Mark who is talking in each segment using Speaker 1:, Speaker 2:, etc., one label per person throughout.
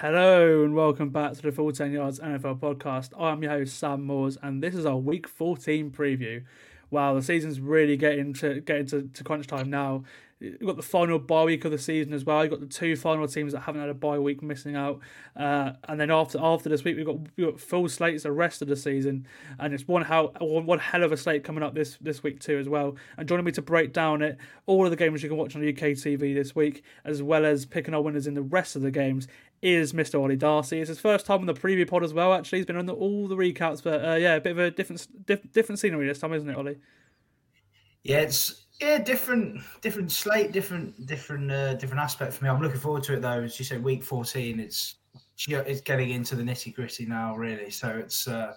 Speaker 1: Hello and welcome back to the Full 10 Yards NFL podcast. I'm your host Sam Moores and this is our week 14 preview. Wow, the season's really getting to getting to, to crunch time now. You've got the final bye week of the season as well. You've got the two final teams that haven't had a bye week missing out. Uh, and then after after this week, we've got, we've got full slates the rest of the season. And it's one, how, one hell of a slate coming up this, this week too as well. And joining me to break down it, all of the games you can watch on UK TV this week, as well as picking our winners in the rest of the games, is Mr. Olly Darcy. It's his first time on the preview pod as well, actually. He's been on the, all the recaps, but uh, yeah, a bit of a different diff, different scenery this time, isn't it, Olly?
Speaker 2: Yeah, it's yeah, different, different slate, different, different, uh, different aspect for me. I'm looking forward to it though. As you said, week 14, it's it's getting into the nitty gritty now, really. So it's uh,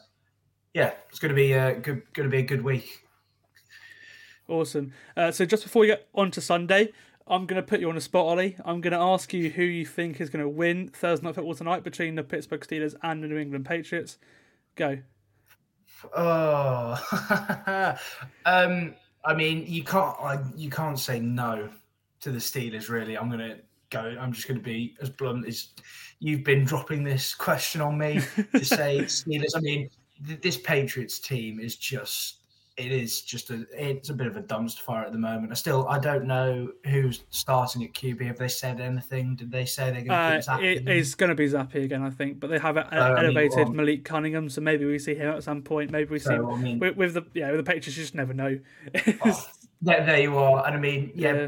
Speaker 2: yeah, it's going to be a good, going to be a good week.
Speaker 1: Awesome. Uh, so just before we get on to Sunday, I'm going to put you on the spot, Olly. I'm going to ask you who you think is going to win Thursday Night Football tonight between the Pittsburgh Steelers and the New England Patriots. Go.
Speaker 2: Oh, um, I mean, you can't you can't say no to the Steelers. Really, I'm gonna go. I'm just gonna be as blunt as you've been dropping this question on me to say Steelers. I mean, th- this Patriots team is just it is just a it's a bit of a dumpster fire at the moment. I still I don't know who's starting at QB. Have they said anything? Did they say they're going to?
Speaker 1: Uh, it is going to be Zappe again, I think. But they have uh, elevated I mean, Malik Cunningham, so maybe we see him at some point. Maybe we see so, I mean, with, with, the yeah with the Patriots. You just never know.
Speaker 2: oh, there, there, you are, and I mean yeah. yeah.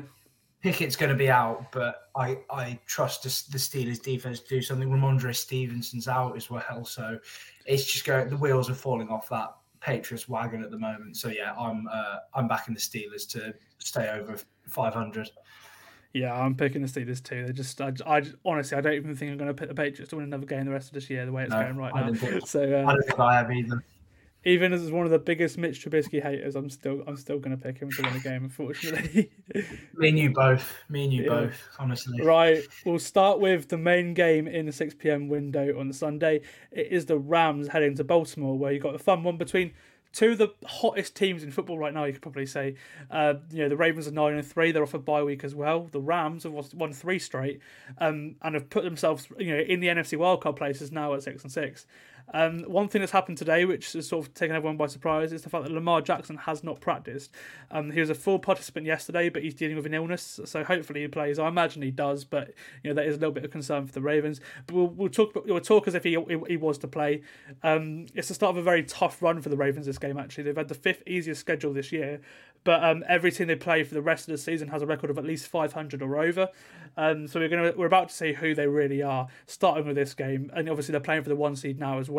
Speaker 2: Pickett's going to be out, but I, I trust the, the Steelers defense to do something. Rhamondre Stevenson's out as well, so it's just going. The wheels are falling off that Patriots wagon at the moment. So yeah, I'm uh, I'm backing the Steelers to stay over 500.
Speaker 1: Yeah, I'm picking the Steelers too. They just, I, I honestly, I don't even think I'm going to pick the Patriots to win another game the rest of this year. The way it's no, going right I now,
Speaker 2: Think, so uh, I don't think I have either
Speaker 1: even as one of the biggest Mitch Trubisky haters, I'm still I'm still going to pick him to win the game. Unfortunately,
Speaker 2: me and you both. Me and you yeah. both. Honestly,
Speaker 1: right. We'll start with the main game in the 6 p.m. window on Sunday. It is the Rams heading to Baltimore, where you got a fun one between two of the hottest teams in football right now. You could probably say, uh, you know, the Ravens are nine and three. They're off a bye week as well. The Rams have won three straight, um, and have put themselves, you know, in the NFC wildcard places now at six and six. Um, one thing that's happened today, which has sort of taken everyone by surprise, is the fact that Lamar Jackson has not practiced. Um, he was a full participant yesterday, but he's dealing with an illness, so hopefully he plays. I imagine he does, but you know that is a little bit of concern for the Ravens. But we'll, we'll talk. We'll talk as if he, he, was to play. Um, it's the start of a very tough run for the Ravens this game. Actually, they've had the fifth easiest schedule this year, but um, every team they play for the rest of the season has a record of at least 500 or over. Um, so we're gonna we're about to see who they really are, starting with this game, and obviously they're playing for the one seed now as well.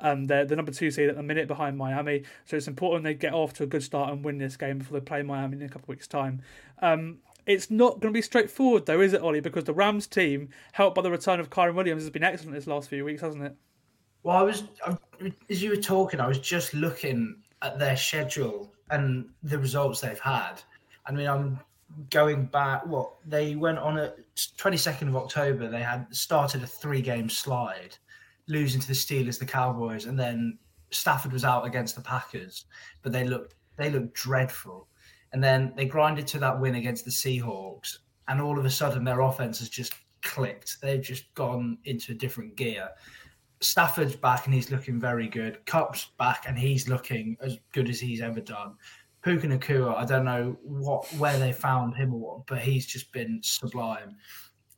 Speaker 1: Um, they're the number two seed at the minute behind Miami, so it's important they get off to a good start and win this game before they play Miami in a couple of weeks' time. Um, it's not going to be straightforward though, is it, Olly? Because the Rams team, helped by the return of Kyren Williams, has been excellent this last few weeks, hasn't it?
Speaker 2: Well, I was as you were talking, I was just looking at their schedule and the results they've had. I mean, I'm going back, what they went on a 22nd of October. They had started a three-game slide, losing to the Steelers, the Cowboys, and then Stafford was out against the Packers. But they looked they looked dreadful, and then they grinded to that win against the Seahawks, and all of a sudden their offense has just clicked. They've just gone into a different gear. Stafford's back and he's looking very good. Kupp's back and he's looking as good as he's ever done. Puka Nacua, I don't know what where they found him or what, but he's just been sublime.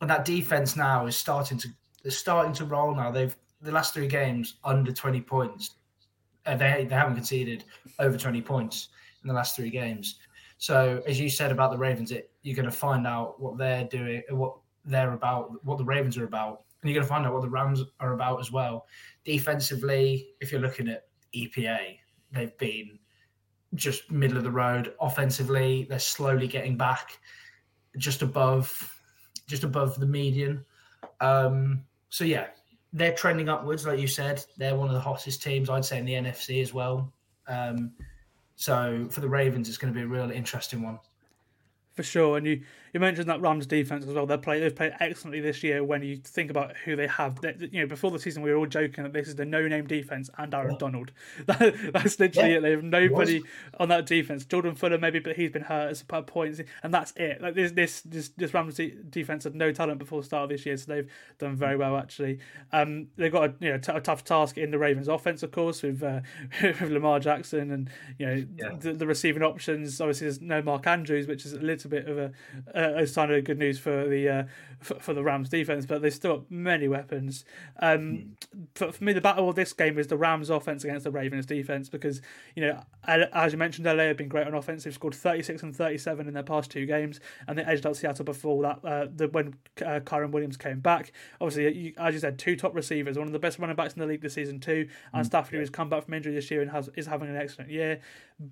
Speaker 2: And that defense now is starting to they're starting to roll now. They've the last three games under twenty points. Uh, they they haven't conceded over twenty points in the last three games. So as you said about the Ravens, it, you're going to find out what they're doing, what they're about, what the Ravens are about, and you're going to find out what the Rams are about as well. Defensively, if you're looking at EPA, they've been just middle of the road. Offensively, they're slowly getting back just above just above the median. Um, so yeah, they're trending upwards, like you said. They're one of the hottest teams, I'd say, in the NFC as well. Um, so for the Ravens, it's going to be a real interesting one
Speaker 1: for sure. And you, you mentioned that Rams defense as well. They play they've played excellently this year. When you think about who they have, they, you know, before the season we were all joking that this is the no-name defense and Aaron yeah. Donald. That, that's literally yeah, it. They have nobody on that defense. Jordan Fuller maybe, but he's been hurt at some points, and that's it. Like this this this, this Rams defense had no talent before the start of this year, so they've done very well actually. Um, they've got a you know t- a tough task in the Ravens offense, of course, with uh, with Lamar Jackson and you know yeah. the, the, receiving options. Obviously, there's no Mark Andrews, which is a little bit of a, a, a sign of good news for the uh, for, for, the Rams defense, but they've still got many weapons. Um, mm. for, for, me, the battle of this game is the Rams offense against the Ravens defense because you know as you mentioned, LA have been great on offense. They've scored 36 and 37 in their past two games, and they edged out Seattle before that. Uh, the, when uh, Kyren Williams came back, obviously, you, as you said, two top receivers, one of the best running backs in the league this season too, and mm. Stafford, who has come back from injury this year and has is having an excellent year.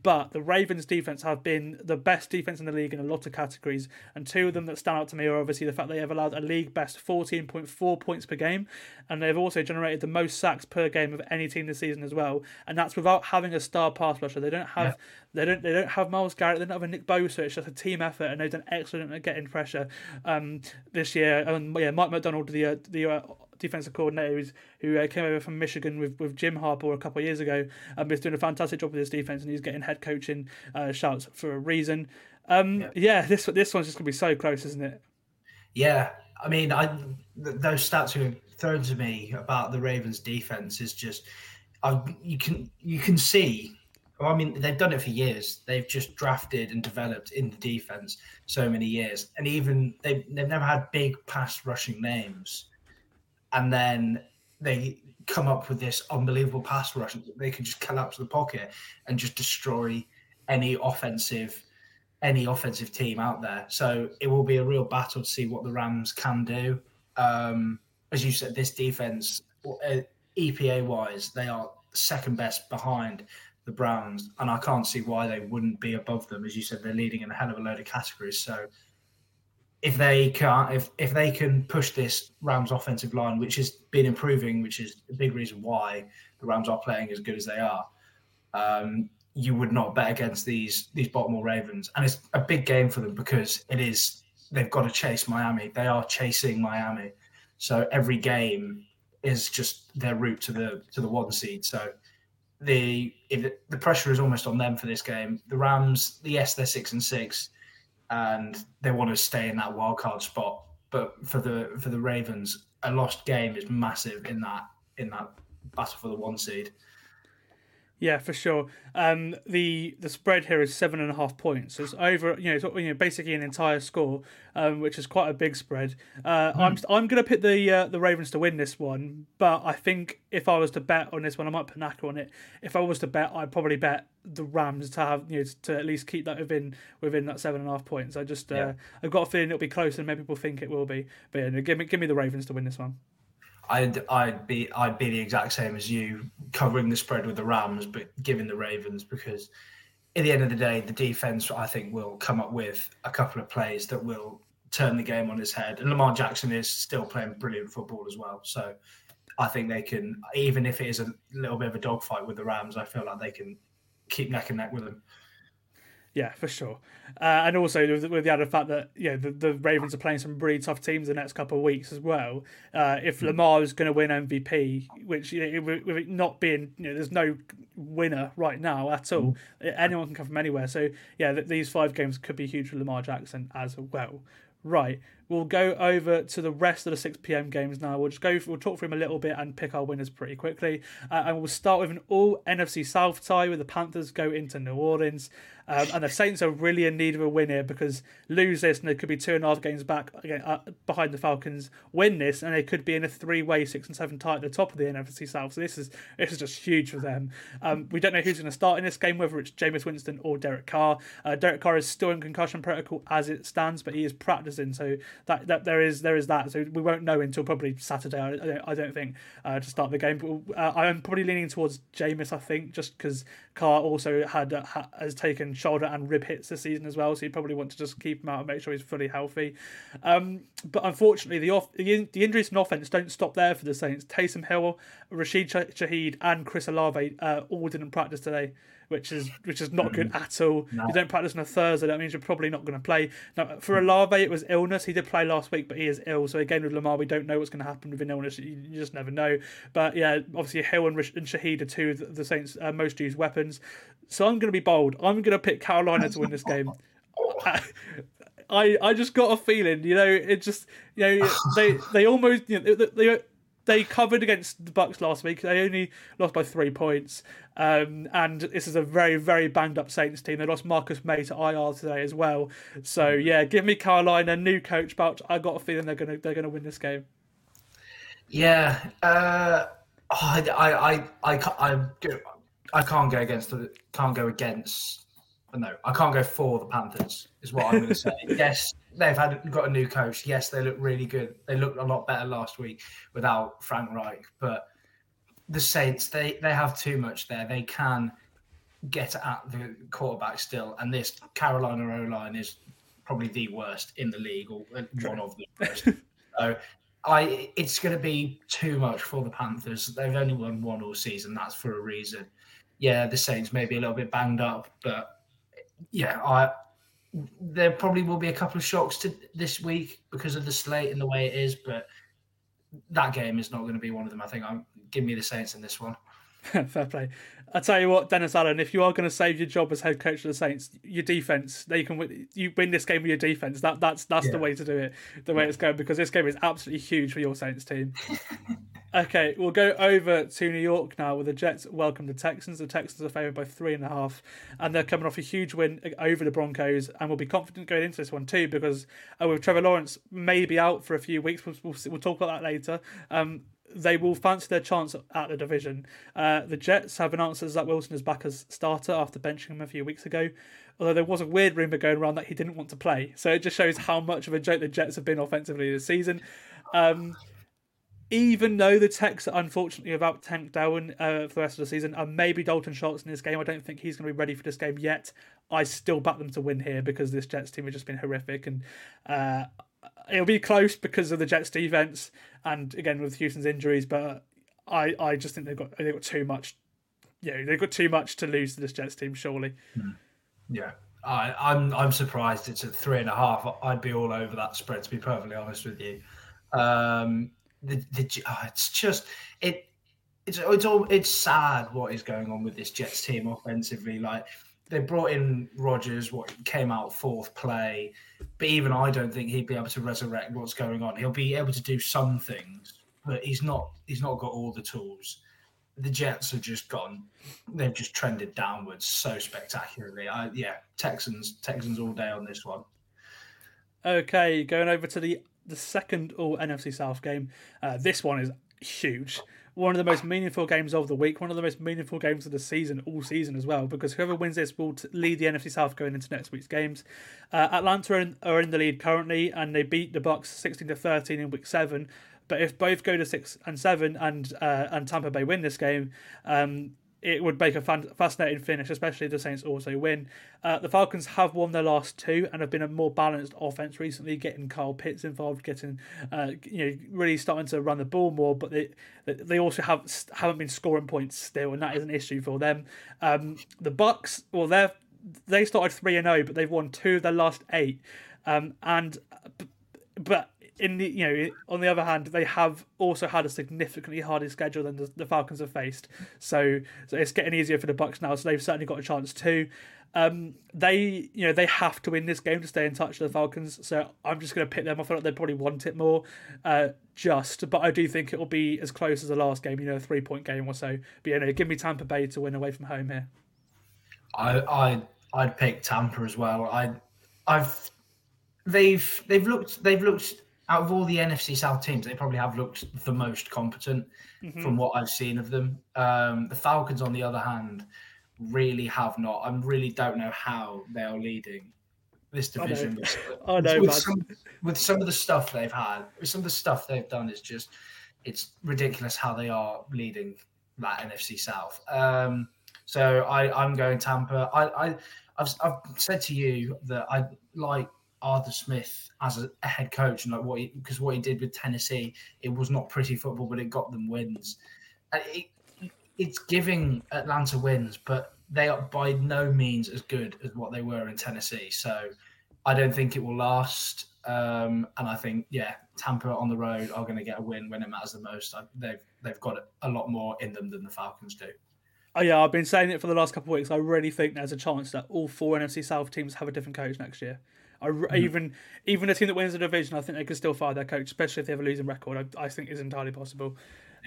Speaker 1: But the Ravens defense have been the best defense in the league in a lot of categories, and two of them that stand out to me are obviously the fact they have allowed a league best 14.4 points per game, and they've also generated the most sacks per game of any team this season as well. And that's without having a star pass rusher. They don't have yeah. They don't they don't have Myles Garrett. They don't have a Nick Bosa. It's just a team effort, and they've done excellent at getting pressure um, this year. And yeah, Mike Macdonald, the uh, the uh, defensive coordinator who uh, came over from Michigan with, with Jim Harbaugh a couple of years ago. Um, is doing a fantastic job with his defense, and he's getting head coaching uh, shouts for a reason. Um, yeah. yeah, this this one's just gonna be so close, isn't it?
Speaker 2: Yeah, I mean, I th- those stats were thrown to me about the Ravens' defense is just, I, you can you can see. Well, I mean, they've done it for years. They've just drafted and developed in the defense so many years, and even they they've never had big pass rushing names and then they come up with this unbelievable pass rush. That they can just collapse the pocket and just destroy any offensive any offensive team out there. So it will be a real battle to see what the Rams can do. Um, as you said, this defense, uh, EPA wise, they are second best behind the Browns, and I can't see why they wouldn't be above them. As you said, they're leading in a hell of a load of categories. So if they can't, if if they can push this Rams offensive line, which has been improving, which is a big reason why the Rams are playing as good as they are, um, you would not bet against these these Baltimore Ravens, and it's a big game for them because it is they've got to chase Miami. They are chasing Miami, so every game is just their route to the to the one seed. So the the pressure is almost on them for this game. The Rams, yes, they're six and six and they want to stay in that wild card spot. But for the for the Ravens, a lost game is massive in that in that battle for the one seed.
Speaker 1: Yeah, for sure. Um, the the spread here is seven and a half points. It's over, you know, it's, you know, basically an entire score, um, which is quite a big spread. Uh, mm. I'm I'm going to pick the uh, the Ravens to win this one, but I think if I was to bet on this one, I might put Naka on it. If I was to bet, I'd probably bet the Rams to have you know to at least keep that within within that seven and a half points. I just uh, yeah. I've got a feeling it'll be closer than maybe people think it will be. But yeah, give me give me the Ravens to win this one.
Speaker 2: I'd I'd be I'd be the exact same as you, covering the spread with the Rams, but giving the Ravens because at the end of the day, the defense I think will come up with a couple of plays that will turn the game on its head. And Lamar Jackson is still playing brilliant football as well. So I think they can, even if it is a little bit of a dogfight with the Rams, I feel like they can keep neck and neck with them.
Speaker 1: Yeah, for sure. Uh, and also with, with, the added fact that yeah, the, the Ravens are playing some really tough teams the next couple of weeks as well. Uh, if hmm. Lamar is going to win MVP, which you know, with, it not being, you know, there's no winner right now at all. Mm. Anyone can come from anywhere. So yeah, th- these five games could be huge for Lamar Jackson as well. Right, we'll go over to the rest of the 6 p.m. games now. We'll just go, we'll talk through them a little bit and pick our winners pretty quickly. Uh, and we'll start with an all NFC South tie where the Panthers go into New Orleans. Um, and the Saints are really in need of a win here because lose this and they could be two and a half games back again, uh, behind the Falcons. Win this and they could be in a three-way six and seven tie at the top of the NFC South. So this is this is just huge for them. Um, we don't know who's going to start in this game, whether it's Jameis Winston or Derek Carr. Uh, Derek Carr is still in concussion protocol as it stands, but he is practicing, so that, that there is there is that. So we won't know until probably Saturday. I, don't, I don't think uh, to start the game. But uh, I'm probably leaning towards Jameis. I think just because Carr also had uh, has taken shoulder and rib hits this season as well, so you probably want to just keep him out and make sure he's fully healthy. Um, but unfortunately, the off the, the injuries in offense don't stop there for the Saints. Taysom Hill, Rashid Shaheed, and Chris Olave uh, all didn't practice today which is which is not good at all. No. You don't practice on a Thursday, that means you're probably not going to play. Now, for Olave, it was illness. He did play last week, but he is ill. So again, with Lamar, we don't know what's going to happen with an illness. You, just never know. But yeah, obviously Hill and, and Shaheed are two of the Saints' uh, most used weapons. So I'm going to be bold. I'm going to pick Carolina to win this game. I, I just got a feeling, you know, it just, you know, they they almost, you know, they, they they covered against the Bucs last week. They only lost by three points, um, and this is a very, very banged up Saints team. They lost Marcus Maye to IR today as well. So yeah, give me Carolina, new coach, but I got a feeling they're gonna they're gonna win this game.
Speaker 2: Yeah, uh, I, I, I, I, I, I can't go against the can't go against. No, I can't go for the Panthers. Is what I'm going to say. yes, they've had got a new coach. Yes, they look really good. They looked a lot better last week without Frank Reich, but the Saints, they they have too much there. They can get at the quarterback still, and this Carolina O line is probably the worst in the league, or one of the worst. so, I it's going to be too much for the Panthers. They've only won one all season. That's for a reason. Yeah, the Saints may be a little bit banged up, but yeah, I there probably will be a couple of shocks to this week because of the slate and the way it is, but that game is not going to be one of them. I think I'm give me the Saints in this one.
Speaker 1: Fair play. I tell you what, Dennis Allen, if you are going to save your job as head coach of the Saints, your defense, you can win, you win this game with your defense. That that's that's yeah. the way to do it. The way yeah. it's going because this game is absolutely huge for your Saints team. okay, we'll go over to New York now with the Jets welcome the Texans. The Texans are favoured by three and a half, and they're coming off a huge win over the Broncos, and we'll be confident going into this one too because uh, with Trevor Lawrence maybe out for a few weeks, we'll, we'll, we'll talk about that later. Um, they will fancy their chance at the division. Uh, the Jets have announced that Zach Wilson is back as starter after benching him a few weeks ago. Although there was a weird rumour going around that he didn't want to play, so it just shows how much of a joke the Jets have been offensively this season. Um, even though the Techs are unfortunately about Tank Darwin uh, for the rest of the season, and maybe Dalton Schultz in this game, I don't think he's going to be ready for this game yet. I still back them to win here because this Jets team has just been horrific, and uh, it'll be close because of the Jets defense and again with Houston's injuries. But I, I just think they've got they've got too much. Yeah, they've got too much to lose to this Jets team. Surely.
Speaker 2: Hmm. Yeah, I, I'm I'm surprised it's at three and a half. I'd be all over that spread to be perfectly honest with you. Um, the, the oh, it's just it. It's it's all it's sad what is going on with this Jets team offensively. Like they brought in Rodgers, what came out fourth play, but even I don't think he'd be able to resurrect what's going on. He'll be able to do some things, but he's not. He's not got all the tools. The Jets have just gone. They've just trended downwards so spectacularly. I yeah, Texans Texans all day on this one.
Speaker 1: Okay, going over to the the second All NFC South game. Uh, this one is huge one of the most meaningful games of the week, one of the most meaningful games of the season, all season as well, because whoever wins this will lead the NFC South going into next week's games. Uh, Atlanta are in, are in, the lead currently, and they beat the Bucs sixteen to thirteen in week seven. But if both go to six and seven, and uh, and Tampa Bay win this game, um, it would make a fan- fascinating finish, especially if the Saints also win. Uh, the Falcons have won their last two and have been a more balanced offense recently, getting Kyle Pitts involved, getting uh, you know really starting to run the ball more. But they they also have haven't been scoring points still, and that is an issue for them. Um, the Bucs, well, they they started three and zero, oh, but they've won two of their last eight, um, and but in the you know on the other hand they have also had a significantly harder schedule than the, the, Falcons have faced. So so it's getting easier for the Bucs now so they've certainly got a chance too. Um, they you know they have to win this game to stay in touch with the Falcons so I'm just going to pick them. I feel like they probably want it more uh, just but I do think it will be as close as the last game you know a three point game or so. But you know give me Tampa Bay to win away from home here.
Speaker 2: I I I'd pick Tampa as well. I I've they've they've looked they've looked out of all the NFC South teams, they probably have looked the most competent mm-hmm. from what I've seen of them. Um, the Falcons, on the other hand, really have not. I really don't know how they are leading This
Speaker 1: I know.
Speaker 2: division.
Speaker 1: I know,
Speaker 2: with some, with some of the stuff they've had, with some of the stuff they've done, is just it's ridiculous how they are leading that NFC South. Um, so I, I'm going Tampa. I, I I've, I've said to you that I like Arthur Smith as a, a head coach and like what he, because what he did with Tennessee, it was not pretty football, but it got them wins. It, it's giving Atlanta wins, but they are by no means as good as what they were in Tennessee. So I don't think it will last. Um, and I think, yeah, Tampa on the road are going to get a win when it matters the most. I, they've they've got a lot more in them than the Falcons do.
Speaker 1: Oh yeah, I've been saying it for the last couple of weeks. I really think there's a chance that all four NFC South teams have a different coach next year. I r even even a team that wins the division, I think they can still fire their coach, especially if they have a losing record. I, I think is entirely possible.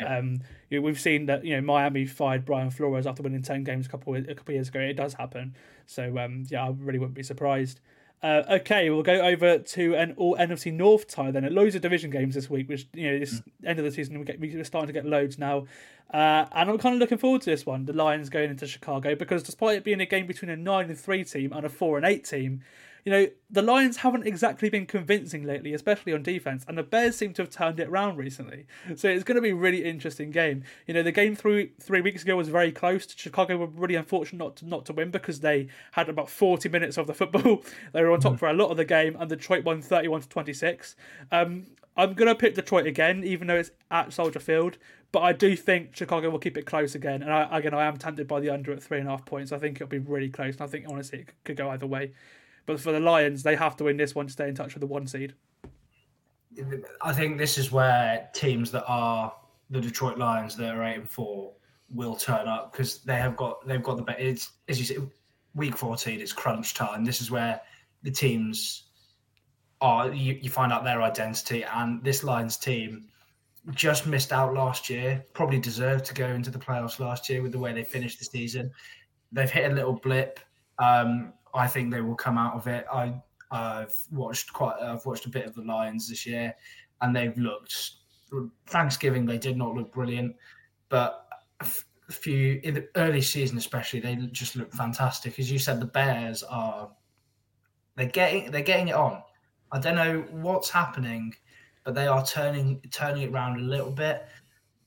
Speaker 1: Um, you know, we've seen that you know Miami fired Brian Flores after winning ten games a couple of, a couple of years ago. It does happen. So um, yeah, I really wouldn't be surprised. Uh, okay, we'll go over to an all NFC North tie then. Loads of division games this week, which you know this end of the season we get we're starting to get loads now, uh, and I'm kind of looking forward to this one. The Lions going into Chicago because despite it being a game between a nine and three team and a four and eight team, you know the Lions haven't exactly been convincing lately, especially on defense, and the Bears seem to have turned it around recently. So it's going to be a really interesting game. You know the game three three weeks ago was very close. Chicago were really unfortunate not to, not to win because they had about 40 minutes of the football. they were on top for a lot of the game, and Detroit won 31 to 26. Um, I'm gonna pick Detroit again, even though it's at Soldier Field. But I do think Chicago will keep it close again. And I, again, I am tempted by the under at three and a half points. I think it'll be really close. And I think honestly it could go either way. But for the Lions, they have to win this one to stay in touch with the one seed.
Speaker 2: I think this is where teams that are the Detroit Lions that are eight and four will turn up because they have got they've got the best. It's as you said, week fourteen. It's crunch time. This is where the teams are. You, you find out their identity, and this Lions team just missed out last year. Probably deserved to go into the playoffs last year with the way they finished the season. They've hit a little blip. Um, I think they will come out of it. I I've watched quite. I've watched a bit of the Lions this year, and they've looked. Thanksgiving they did not look brilliant, but a few in the early season especially they just look fantastic. As you said, the Bears are. They're getting they're getting it on. I don't know what's happening, but they are turning turning it around a little bit.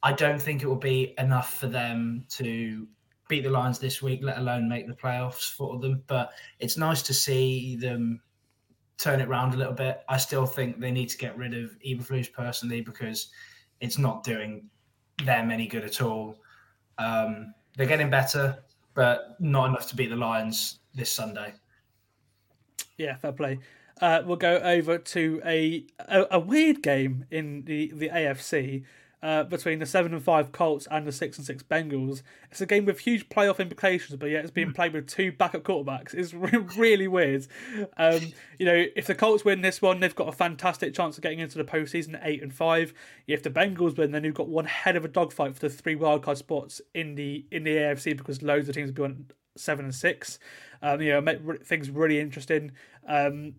Speaker 2: I don't think it will be enough for them to beat the Lions this week, let alone make the playoffs for them. But it's nice to see them turn it around a little bit. I still think they need to get rid of Eberflus personally because it's not doing them any good at all. Um, they're getting better, but not enough to beat the Lions this Sunday.
Speaker 1: Yeah, fair play. Uh, we'll go over to a, a a weird game in the the AFC uh, between the seven and five Colts and the six and six Bengals. It's a game with huge playoff implications, but yet it's being played with two backup quarterbacks. It's really weird. Um, you know, if the Colts win this one, they've got a fantastic chance of getting into the postseason eight and five. If the Bengals win, then you've got one head of a dogfight for the three wildcard spots in the in the AFC because loads of teams will be on seven and six. Um, you know, make things really interesting. Um,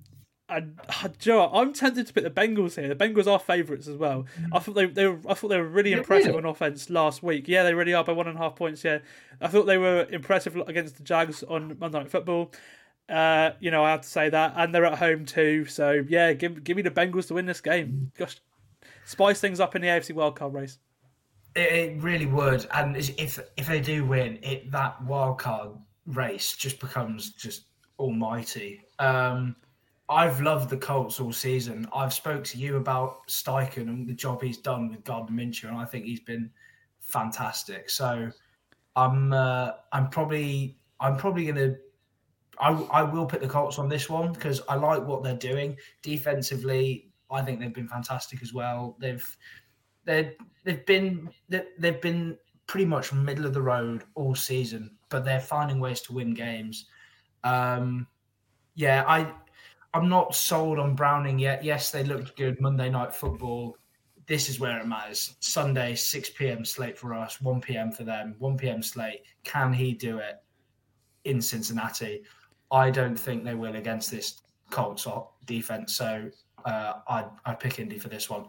Speaker 1: and uh, Joe, I'm tempted to pick the Bengals here. The Bengals are favourites as well. I thought they, they were, I thought they were really
Speaker 2: Yeah,
Speaker 1: impressive
Speaker 2: really?
Speaker 1: on offense last week. Yeah, they really are by one and a half points. Yeah, I thought they were impressive against the Jags on Monday Night Football. Uh, you know, I have to say that, and they're at home too. So yeah, give give me the Bengals to win this game. Gosh, spice things up in the AFC wildcard race.
Speaker 2: It, it really would, and if if they do win, it that wild card race just becomes just almighty. Um, I've loved the Colts all season. I've spoke to you about Steichen and the job he's done with Gardner Minshew, and I think he's been fantastic. So I'm uh, I'm probably I'm probably gonna I, I will pick the Colts on this one because I like what they're doing defensively. I think they've been fantastic as well. They've they they've been they- they've been pretty much middle of the road all season, but they're finding ways to win games. Um, yeah, I I'm not sold on Browning yet. Yes, they looked good Monday night football. This is where it matters. Sunday, 6 p.m. slate for us, 1 p.m. for them, 1 p.m. slate. Can he do it in Cincinnati? I don't think they will against this Colts defense. So uh, I'd, I'd pick Indy for this one.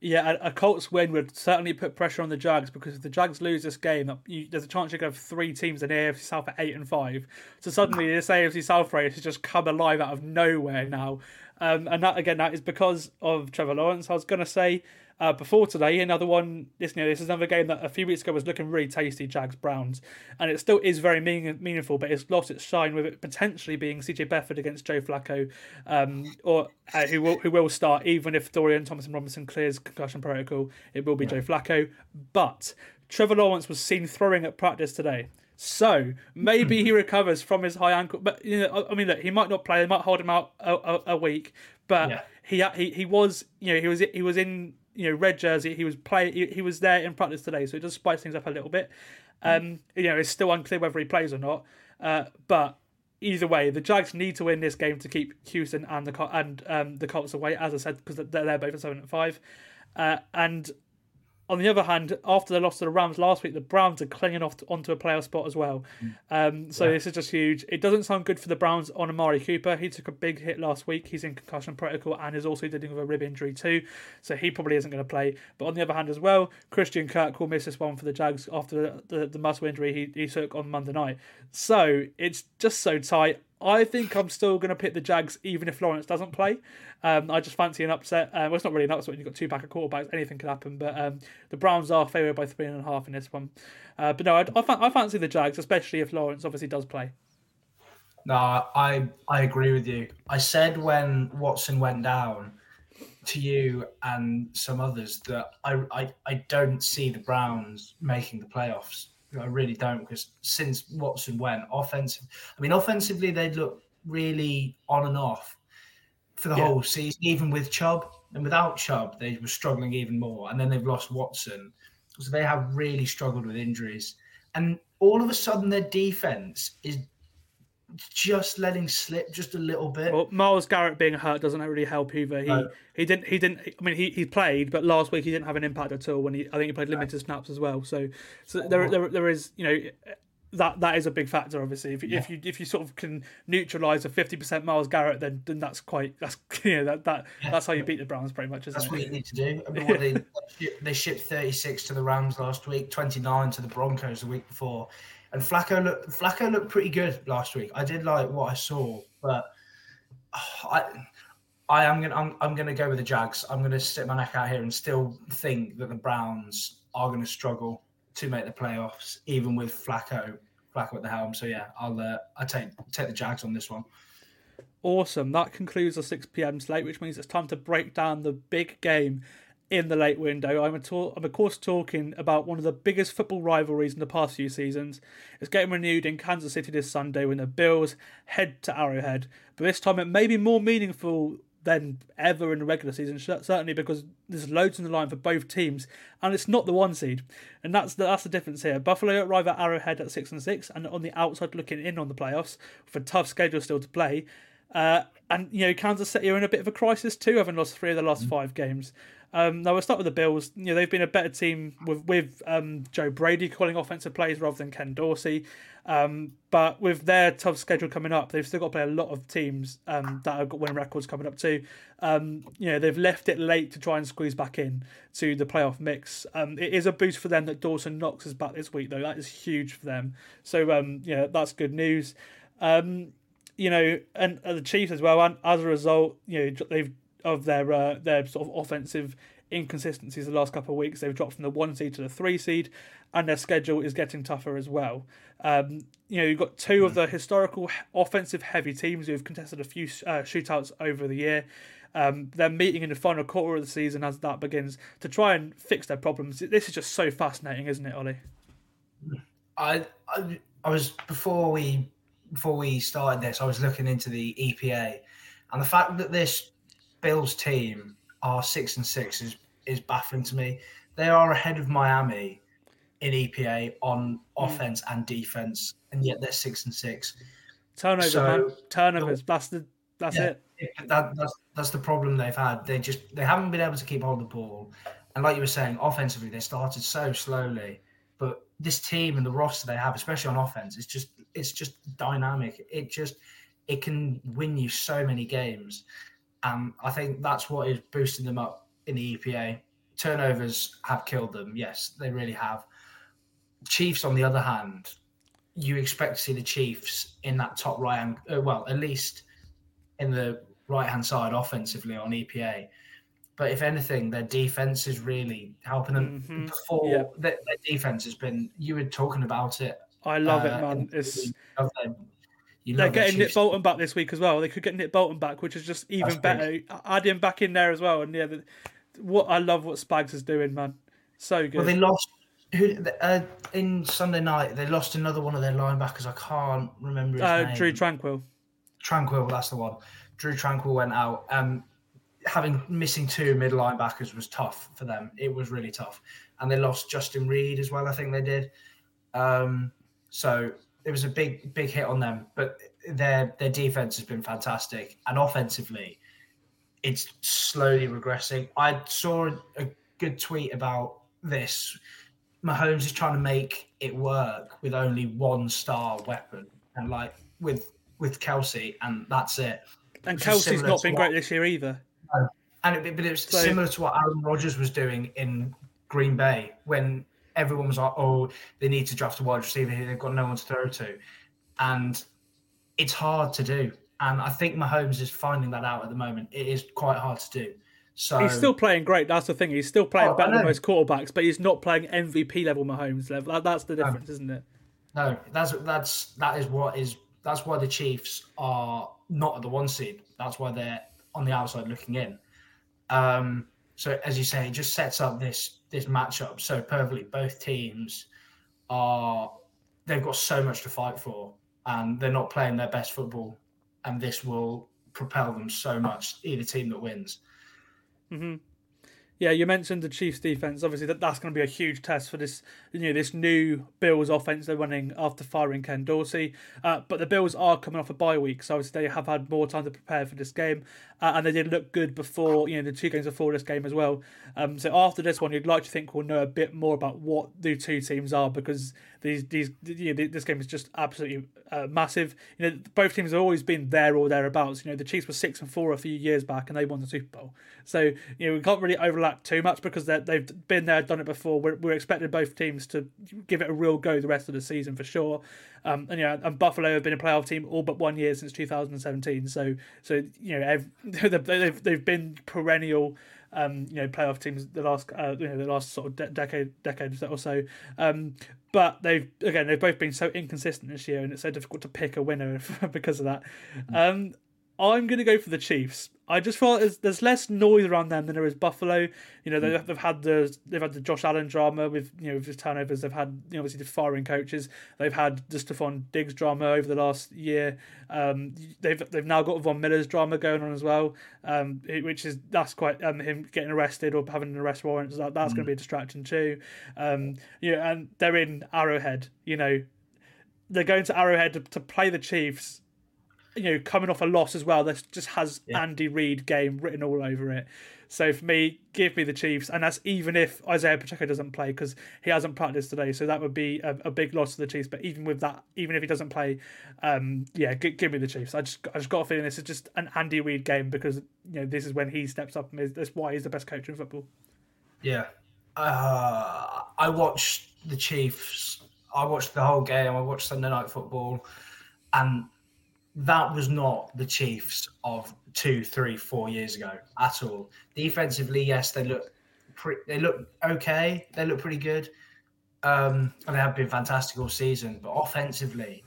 Speaker 1: Yeah, a, a Colts win would certainly put pressure on the Jags because if the Jags lose this game, you, there's a chance you could have three teams in the AFC South at eight and five. So suddenly this AFC South race has just come alive out of nowhere now, um, and that again that is because of Trevor Lawrence. I was gonna say uh, before today, another one. This, you know, this is another game that a few weeks ago was looking really tasty, Jags Browns, and it still is very meaning, meaningful, but it's lost its shine with it potentially being CJ Beathard against Joe Flacco, um, or uh, who will who will start even if Dorian Thompson Robinson clears concussion protocol. It will be Joe Flacco, but Trevor Lawrence was seen throwing at practice today. So maybe he recovers from his high ankle, but you know, I mean, look, he might not play. They might hold him out a, a, a week, but yeah. he, he he was you know he was he was in you know red jersey. He was play. He, he, was there in practice today, so it does spice things up a little bit. Um, you know, it's still unclear whether he plays or not. Uh, but either way, the Jags need to win this game to keep Houston and the and um, the Colts away. As I said, because they're, they're both at seven and five. Uh, and on the other hand, after the loss to the Rams last week, the Browns are clinging off to, onto a playoff spot as well. Um, so yeah. this is just huge. It doesn't sound good for the Browns on Amari Cooper. He took a big hit last week. He's in concussion protocol and is also dealing with a rib injury too. So he probably isn't going to play. But on the other hand as well, Christian Kirk will miss this one for the Jags after the, the, the muscle injury he, he took on Monday night. So it's just so tight. I think I'm still going to pick the Jags even if Lawrence doesn't play. Um, I just fancy an upset. Uh, well, it's not really an upset when you've got two pack of quarterbacks. Anything could happen. But um, the Browns are favoured by three and a half in this one. Uh, but no, I, I, I, fancy the Jags, especially if Lawrence obviously does play.
Speaker 2: No, I I agree with you. I said when Watson went down to you and some others that I, I, I don't see the Browns making the playoffs. I really don't because since Watson went offensive, I mean offensively they'd look really on and off for the yeah. whole season, even with Chubb. And without Chubb they were struggling even more, and then they've lost Watson, so they have really struggled with injuries, and all of a sudden their defense is just letting slip just a little bit.
Speaker 1: Well, Myles Garrett being hurt doesn't really help either. He no. he didn't he didn't. I mean, he, he played, but last week he didn't have an impact at all. When he I think he played limited snaps as well. So so oh, there there there is you know that that is a big factor. Obviously, if, yeah. if you if you sort of can neutralize a fifty percent Myles Garrett, then then that's quite that's you know that that yeah. that's how you beat the Browns pretty much.
Speaker 2: that's
Speaker 1: it?
Speaker 2: what you need to do. I mean, they, they shipped thirty six to the Rams last week, twenty nine to the Broncos the week before. And Flacco looked Flacco looked pretty good last week. I did like what I saw, but oh, I I am gonna I'm, I'm gonna go with the Jags. I'm gonna stick my neck out here and still think that the Browns are gonna struggle to make the playoffs, even with Flacco Flacco at the helm. So yeah, I'll uh, I take take the Jags on this one.
Speaker 1: Awesome. That concludes the 6 p.m. slate, which means it's time to break down the big game in the late window. I'm, talk- I'm of course talking about one of the biggest football rivalries in the past few seasons. It's getting renewed in Kansas City this Sunday when the Bills head to Arrowhead. But this time it may be more meaningful than ever in the regular season, certainly because there's loads on the line for both teams, and it's not the one seed, and that's the, that's the difference here. Buffalo arrive at Arrowhead at six and six, and on the outside looking in on the playoffs with a tough schedule still to play. Uh, and you know Kansas City are in a bit of a crisis too, having lost three of the last mm. five games. Um, now we'll start with the Bills. You know they've been a better team with with um, Joe Brady calling offensive plays rather than Ken Dorsey. Um, but with their tough schedule coming up, they've still got to play a lot of teams um, that have got winning records coming up too. Um, you know they've left it late to try and squeeze back in to the playoff mix. Um, it is a boost for them that Dawson Knox is back this week though. That is huge for them. So um, yeah, that's good news. Um, you know, and uh, the Chiefs as well. And as a result, you know they've of their uh, their sort of offensive inconsistencies the last couple of weeks. They've dropped from the one seed to the three seed, and their schedule is getting tougher as well. Um, you know, you've got two mm. of the historical offensive heavy teams who've contested a few uh, shootouts over the year. Um, they're meeting in the final quarter of the season as that begins to try and fix their problems. This is just so fascinating, isn't it, Olly?
Speaker 2: I, I, I was before we before we started this, I was looking into the EPA, and the fact that this Bills team are six and six is is baffling to me. They are ahead of Miami in EPA on hmm. offense and defense, and yet they're six and six.
Speaker 1: Turnovers, so, man. turnovers. That's the that's yeah, it.
Speaker 2: That, that's that's the problem they've had. They just they haven't been able to keep hold of the ball, and like you were saying, offensively they started so slowly. But this team and the roster they have, especially on offense, it's just it's just dynamic. It just it can win you so many games. Um, I think that's what is boosting them up in the EPA. turnovers have killed them. Yes, they really have. Chiefs, on the other hand, you expect to see the Chiefs in that top right hand, uh, well, at least in the right hand side offensively on EPA. But if anything, their defense is really helping them.
Speaker 1: Mhm.
Speaker 2: Before
Speaker 1: Yeah.
Speaker 2: their, their defense has been, you were talking about it.
Speaker 1: I love it,
Speaker 2: uh,
Speaker 1: man. It's
Speaker 2: you love
Speaker 1: they're getting Nick Bolton back this week as well. They could get Nick Bolton back, which is just even
Speaker 2: That's
Speaker 1: better.
Speaker 2: big.
Speaker 1: Add him back in there as well, and yeah, the, what I love what Spags is doing, man. So good.
Speaker 2: Well, they lost who uh, in Sunday night. They lost another one of their linebackers. I can't remember his
Speaker 1: uh,
Speaker 2: name.
Speaker 1: Drew Tranquill.
Speaker 2: Tranquill, that's the one. Drew Tranquill went out. Um, having missing two mid linebackers was tough for them. It was really tough, and they lost Justin Reid as well. I think they did. Um, so it was a big, big hit on them. But their their defense has been fantastic, and offensively, it's slowly regressing. I saw a good tweet about this. Mahomes is trying to make it work with only one star weapon, and like with with Kelce, and that's it.
Speaker 1: And
Speaker 2: Kelce's
Speaker 1: not been
Speaker 2: what-
Speaker 1: great this year either.
Speaker 2: And it, but it was
Speaker 1: So-
Speaker 2: similar to what Aaron Rodgers was doing in Green Bay when everyone was like, "Oh, they need to draft a wide receiver here. They've got no one to throw to," and it's hard to do. And I think Mahomes is finding that out at the moment. It is quite hard to do. So
Speaker 1: He's still playing great. That's the thing. He's still playing
Speaker 2: Oh,
Speaker 1: better than most quarterbacks, but he's not playing MVP level Mahomes level. That, that's the difference, isn't it?
Speaker 2: No, that's that's that is what is that's why the Chiefs are not at the one seed. That's why they're on the outside looking in. Um, so as you say, it just sets up this this matchup so perfectly. Both teams are they've got so much to fight for, and they're not playing their best football, and this will propel them so much. Either team that wins. Mm-hmm.
Speaker 1: Yeah, you mentioned the Chiefs' defense. Obviously, that that's going to be a huge test for this, you know, this new Bills offense they're running after firing Ken Dorsey. Uh, but the Bills are coming off a bye week, so obviously they have had more time to prepare for this game, uh, and they did look good before, you know, the two games before this game as well. Um, so after this one, you'd like to think we'll know a bit more about what the two teams are because these these you know, this game is just absolutely uh, massive. You know, both teams have always been there or thereabouts. You know, the Chiefs were six and four a few years back, and they won the Super Bowl. So you know, we can't really overlap too much because they've been there, done it before. We're, we're expecting both teams to give it a real go the rest of the season for sure. Um, and yeah, and Buffalo have been a playoff team all but one year since 2017. So so you know, ev- they've they've, they've been perennial. Um, you know, playoff teams the last uh, you know the last sort of de- decade decade or so. Um, but they've again they've both been so inconsistent this year, and it's so difficult to pick a winner because of that. Um, I'm going to go for the Chiefs. I just feel there's, there's less noise around them than there is Buffalo. You know, they've, they've had the they've had the Josh Allen drama with you know with his turnovers. They've had you know, obviously the firing coaches. They've had the Stefon Diggs drama over the last year. Um, they've they've now got Von Miller's drama going on as well, um, it- which is that's quite um, him getting arrested or having an arrest warrant. So that, that's going to be a distraction too. Um, yeah, and they're in Arrowhead. You know, they're going to Arrowhead to, to play the Chiefs you know, coming off a loss as well, this just has Andy Reid game written all over it. So for me, give me the Chiefs, and that's even if Isaiah Pacheco doesn't play because he hasn't practiced today. So that would be a, a big loss to the Chiefs. But even with that, even if he doesn't play, um, yeah, g- give me the Chiefs. I just I just got a feeling this is just an Andy Reid game because you know this is when he steps up and is, that's why he's the best coach in football.
Speaker 2: Yeah. Uh, I watched the Chiefs. I watched the whole game. I watched Sunday Night Football, and that was not the Chiefs of two, three, four years ago at all. Defensively, yes, they look pre- they look okay. They look pretty good, um, and they have been fantastic all season. But offensively,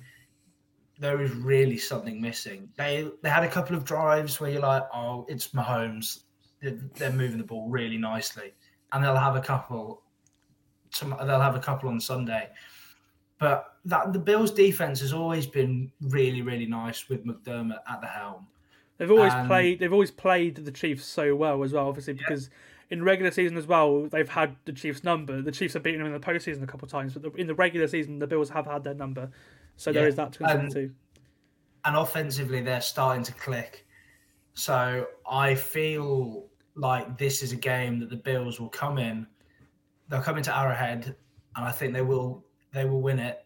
Speaker 2: there is really something missing. They they had a couple of drives where you're like, oh, it's Mahomes. They're, they're moving the ball really nicely, and they'll have a couple. They'll have a couple on Sunday, but that the Bills' defense has always been really really nice with McDermott at the helm.
Speaker 1: They've always
Speaker 2: Um,
Speaker 1: played. They've always played the Chiefs so well as well. Obviously, because in regular season as well, they've had the Chiefs' number. The Chiefs have beaten them in the postseason a couple of times, but the, in the regular season, the Bills have had their number. So there
Speaker 2: Yeah.
Speaker 1: is that to consider
Speaker 2: Um,
Speaker 1: too.
Speaker 2: and offensively they're starting to click. So I feel like this is a game that the Bills will come in. They'll come into Arrowhead, and I think they will. They will win it.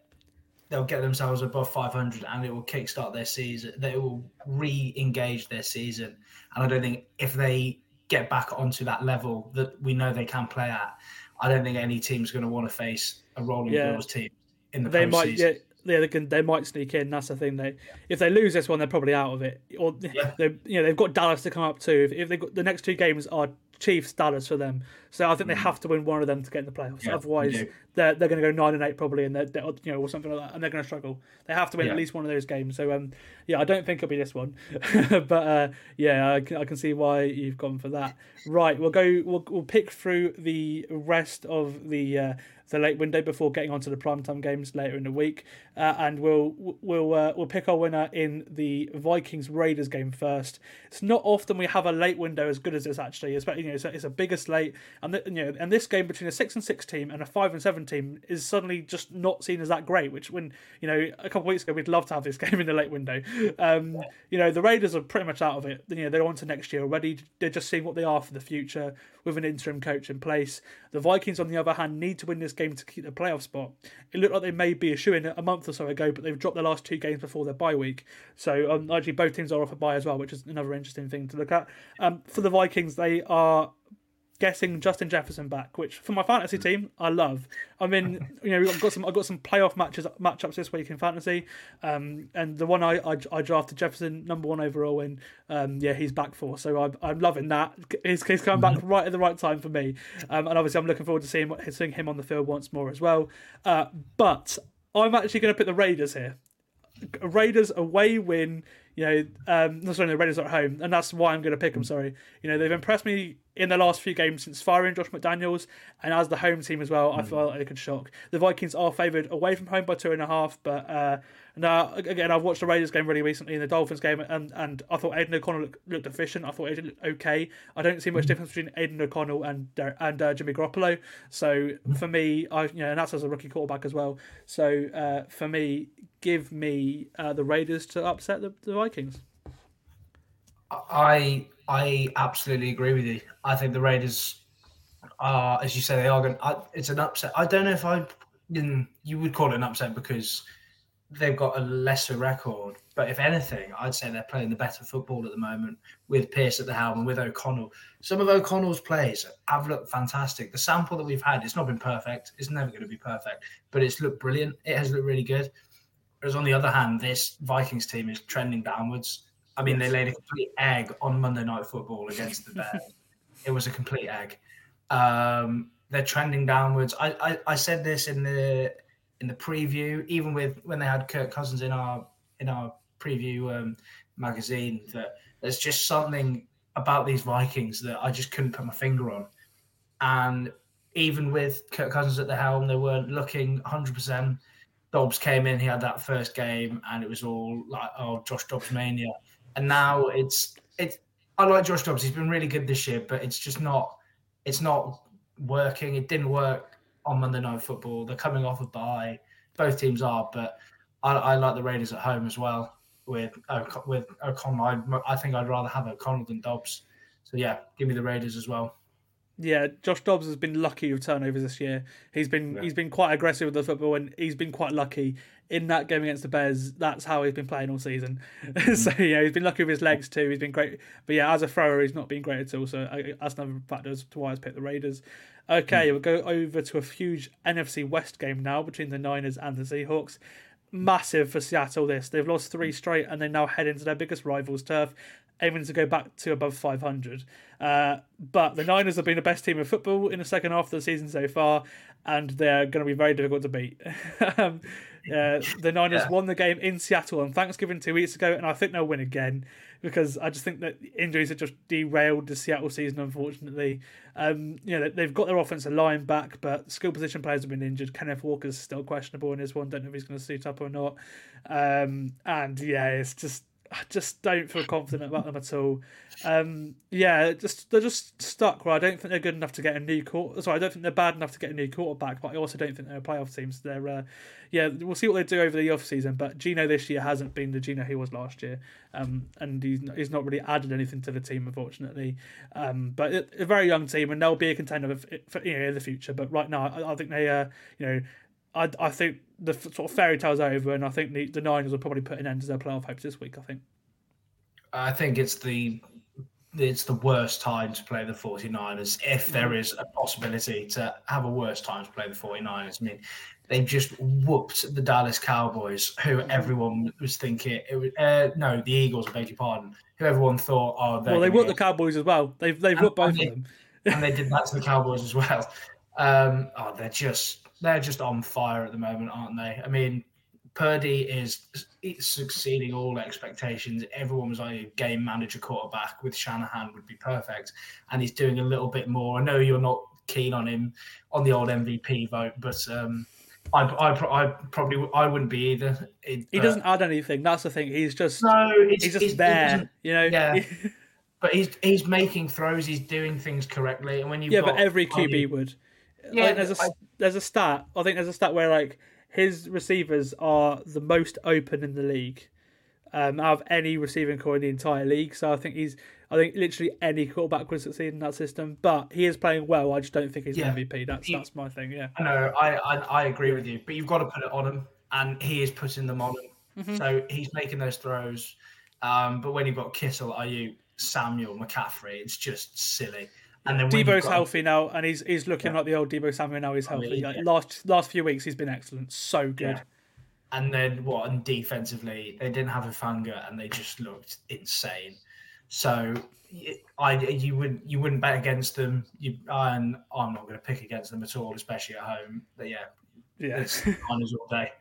Speaker 2: They'll get themselves above 500, and it will kickstart their season. They will re-engage their season. And I don't think if they get back onto that level that we know they can play at, I don't think any team's going to want to face a rolling
Speaker 1: Yeah.
Speaker 2: Bills team in the
Speaker 1: they
Speaker 2: postseason.
Speaker 1: might yeah, yeah they can they might sneak in. That's the thing. They if they lose this one, they're probably out of it. Or
Speaker 2: Yeah.
Speaker 1: they you know they've got Dallas to come up to If, if they got the next two games are Chiefs Dallas for them, so I think they have to win one of them to get in the playoffs.
Speaker 2: Yeah,
Speaker 1: Otherwise,
Speaker 2: they
Speaker 1: they're, they're going to go nine and eight probably, and they're, they're you know or something like that, and they're going to struggle. They have to win
Speaker 2: Yeah.
Speaker 1: at least one of those games. So um yeah, I don't think it'll be this one, but uh, yeah, I can, I can see why you've gone for that. Right, we'll go. We'll, we'll pick through the rest of the. Uh, the late window before getting onto the primetime games later in the week, uh, and we'll we'll uh, we'll pick our winner in the Vikings Raiders game first. It's not often we have a late window as good as this actually. Especially you know it's a, it's a bigger slate, and the, you know and this game between a six and six team and a five and seven team is suddenly just not seen as that great. Which when you know a couple weeks ago we'd love to have this game in the late window. Um, you know the Raiders are pretty much out of it. You know they're on to next year already. They're just seeing what they are for the future with an interim coach in place. The Vikings, on the other hand, need to win this game to keep the playoff spot. It looked like they may be a shoe in a month or so ago, but they've dropped their last two games before their bye week. So um, actually, both teams are off a bye as well, which is another interesting thing to look at. Um, for the Vikings, they are getting Justin Jefferson back, which for my fantasy team I love. I mean, you know, I've got some I've got some playoff matches matchups this week in fantasy, um, and the one I, I I drafted Jefferson number one overall in, um, yeah, he's back for. So I'm I'm loving that. He's, he's coming back right at the right time for me, um, and obviously I'm looking forward to seeing seeing him on the field once more as well. Uh, but I'm actually going to put the Raiders here. Raiders away win. You know, um, no, sorry, the Raiders are at home, and that's why I'm going to pick them. Sorry, you know they've impressed me in the last few games since firing Josh McDaniels, and as the home team as well, I feel like they could shock. The Vikings are favoured away from home by two and a half, but uh, now again, I've watched the Raiders game really recently, and the Dolphins game, and, and I thought Aidan O'Connell looked, looked efficient. I thought Aidan looked okay. I don't see much difference between Aidan O'Connell and and uh, Jimmy Garoppolo. So for me, I you know, and that's as a rookie quarterback as well. So uh, for me, give me uh, the Raiders to upset the, the Vikings.
Speaker 2: I I absolutely agree with you. I think the Raiders are, as you say, they are going. It's an upset. I don't know if I you would call it an upset because they've got a lesser record. But if anything, I'd say they're playing the better football at the moment with Pierce at the helm and with O'Connell. Some of O'Connell's plays have looked fantastic. The sample that we've had, it's not been perfect. It's never going to be perfect, but it's looked brilliant. It has looked really good. Whereas on the other hand, this Vikings team is trending downwards. I mean, they laid a complete egg on Monday Night Football against the Bears. it was a complete egg. Um, they're trending downwards. I, I, I said this in the in the preview, even with when they had Kirk Cousins in our in our preview um, magazine, that there's just something about these Vikings that I just couldn't put my finger on. And even with Kirk Cousins at the helm, they weren't looking 100. percent Dobbs came in, he had that first game, and it was all like, oh, Josh Dobbs mania. And now it's it's. I like Josh Dobbs; he's been really good this year, but it's just not. It's not working. It didn't work on Monday Night Football. They're coming off a bye. Both teams are, but I, I like the Raiders at home as well with with O'Connell. I, I think I'd rather have O'Connell than Dobbs. So yeah, give me the Raiders as well.
Speaker 1: Yeah, Josh Dobbs has been lucky with turnovers this year. He's been he's been quite aggressive with the football, and he's been quite lucky in that game against the Bears. That's how he's been playing all season. so yeah, he's been lucky with his legs too. He's been great, but yeah, as a thrower, he's not been great at all. So I, that's another factor as to why I've picked the Raiders. Okay, we'll go over to a huge NFC West game now between the Niners and the Seahawks. Massive for Seattle. This they've lost three straight, and they now head into their biggest rivals' turf aiming to go back to above 500. Uh, but the Niners have been the best team of football in the second half of the season so far, and they're going to be very difficult to beat. um, uh, the Niners
Speaker 2: Yeah.
Speaker 1: won the game in Seattle on Thanksgiving two weeks ago, and I think they'll win again because I just think that injuries have just derailed the Seattle season, unfortunately. Um, you know, they've got their offensive line back, but skill position players have been injured. Kenneth Walker's still questionable in this one. Don't know if he's going to suit up or not. Um, and yeah, it's just I just don't feel confident about them at all. Um, yeah, just they're just stuck where I don't think they're good enough to get a new quarter. Sorry, I don't think they're bad enough to get a new quarterback, but I also don't think they're a playoff team. So they're, uh, yeah, we'll see what they do over the off season. But Gino this year hasn't been the Gino he was last year, um, and he's he's not really added anything to the team, unfortunately. Um, but a very young team, and they'll be a contender for, for you know in the future. But right now, I, I think they, uh, you know. I, I think the f- sort of fairy tale's over, and I think the, the Niners will probably put an end to their playoff hopes this week. I think.
Speaker 2: I think it's the it's the worst time to play the 49ers if there is a possibility to have a worse time to play the 49ers. I mean, they just whooped the Dallas Cowboys, who everyone was thinking it was uh, no, the Eagles, I beg your pardon, who everyone thought, oh,
Speaker 1: well, they whooped the Cowboys as well. They've they've whooped both of them,
Speaker 2: and they did that to the Cowboys as well. Um, oh, they're just they're just on fire at the moment, aren't they? I mean, Purdy is succeeding all expectations. Everyone was like a game manager quarterback with Shanahan would be perfect, and he's doing a little bit more. I know you're not keen on him on the old MVP vote, but um, I, I, I, probably I wouldn't be either.
Speaker 1: It, he doesn't add anything. That's the thing. He's just no, he's just there. You know.
Speaker 2: Yeah. but he's he's making throws. He's doing things correctly. And when you
Speaker 1: yeah, but every QB would. Yeah, like, there's a I, there's a stat. I think there's a stat where like his receivers are the most open in the league. Um, out of any receiving core in the entire league, so I think he's, I think literally any quarterback would succeed in that system. But he is playing well. I just don't think he's yeah. MVP. That's he, that's my thing. Yeah.
Speaker 2: No, I, I I agree with you, but you've got to put it on him, and he is putting them on him. Mm-hmm. So he's making those throws. Um, but when you've got Kittle, Aiyuk Samuel McCaffrey? It's just silly.
Speaker 1: And then Deebo's got... healthy now, and he's he's looking yeah. like the old Deebo Samuel now. He's healthy. I mean, like, yeah. Last last few weeks, he's been excellent. So good. Yeah.
Speaker 2: And then what? And defensively, they didn't have a Hufanga, and they just looked insane. So I you would you wouldn't bet against them. You and I'm not going to pick against them at all, especially at home. But yeah,
Speaker 1: yeah,
Speaker 2: it's Niners all day.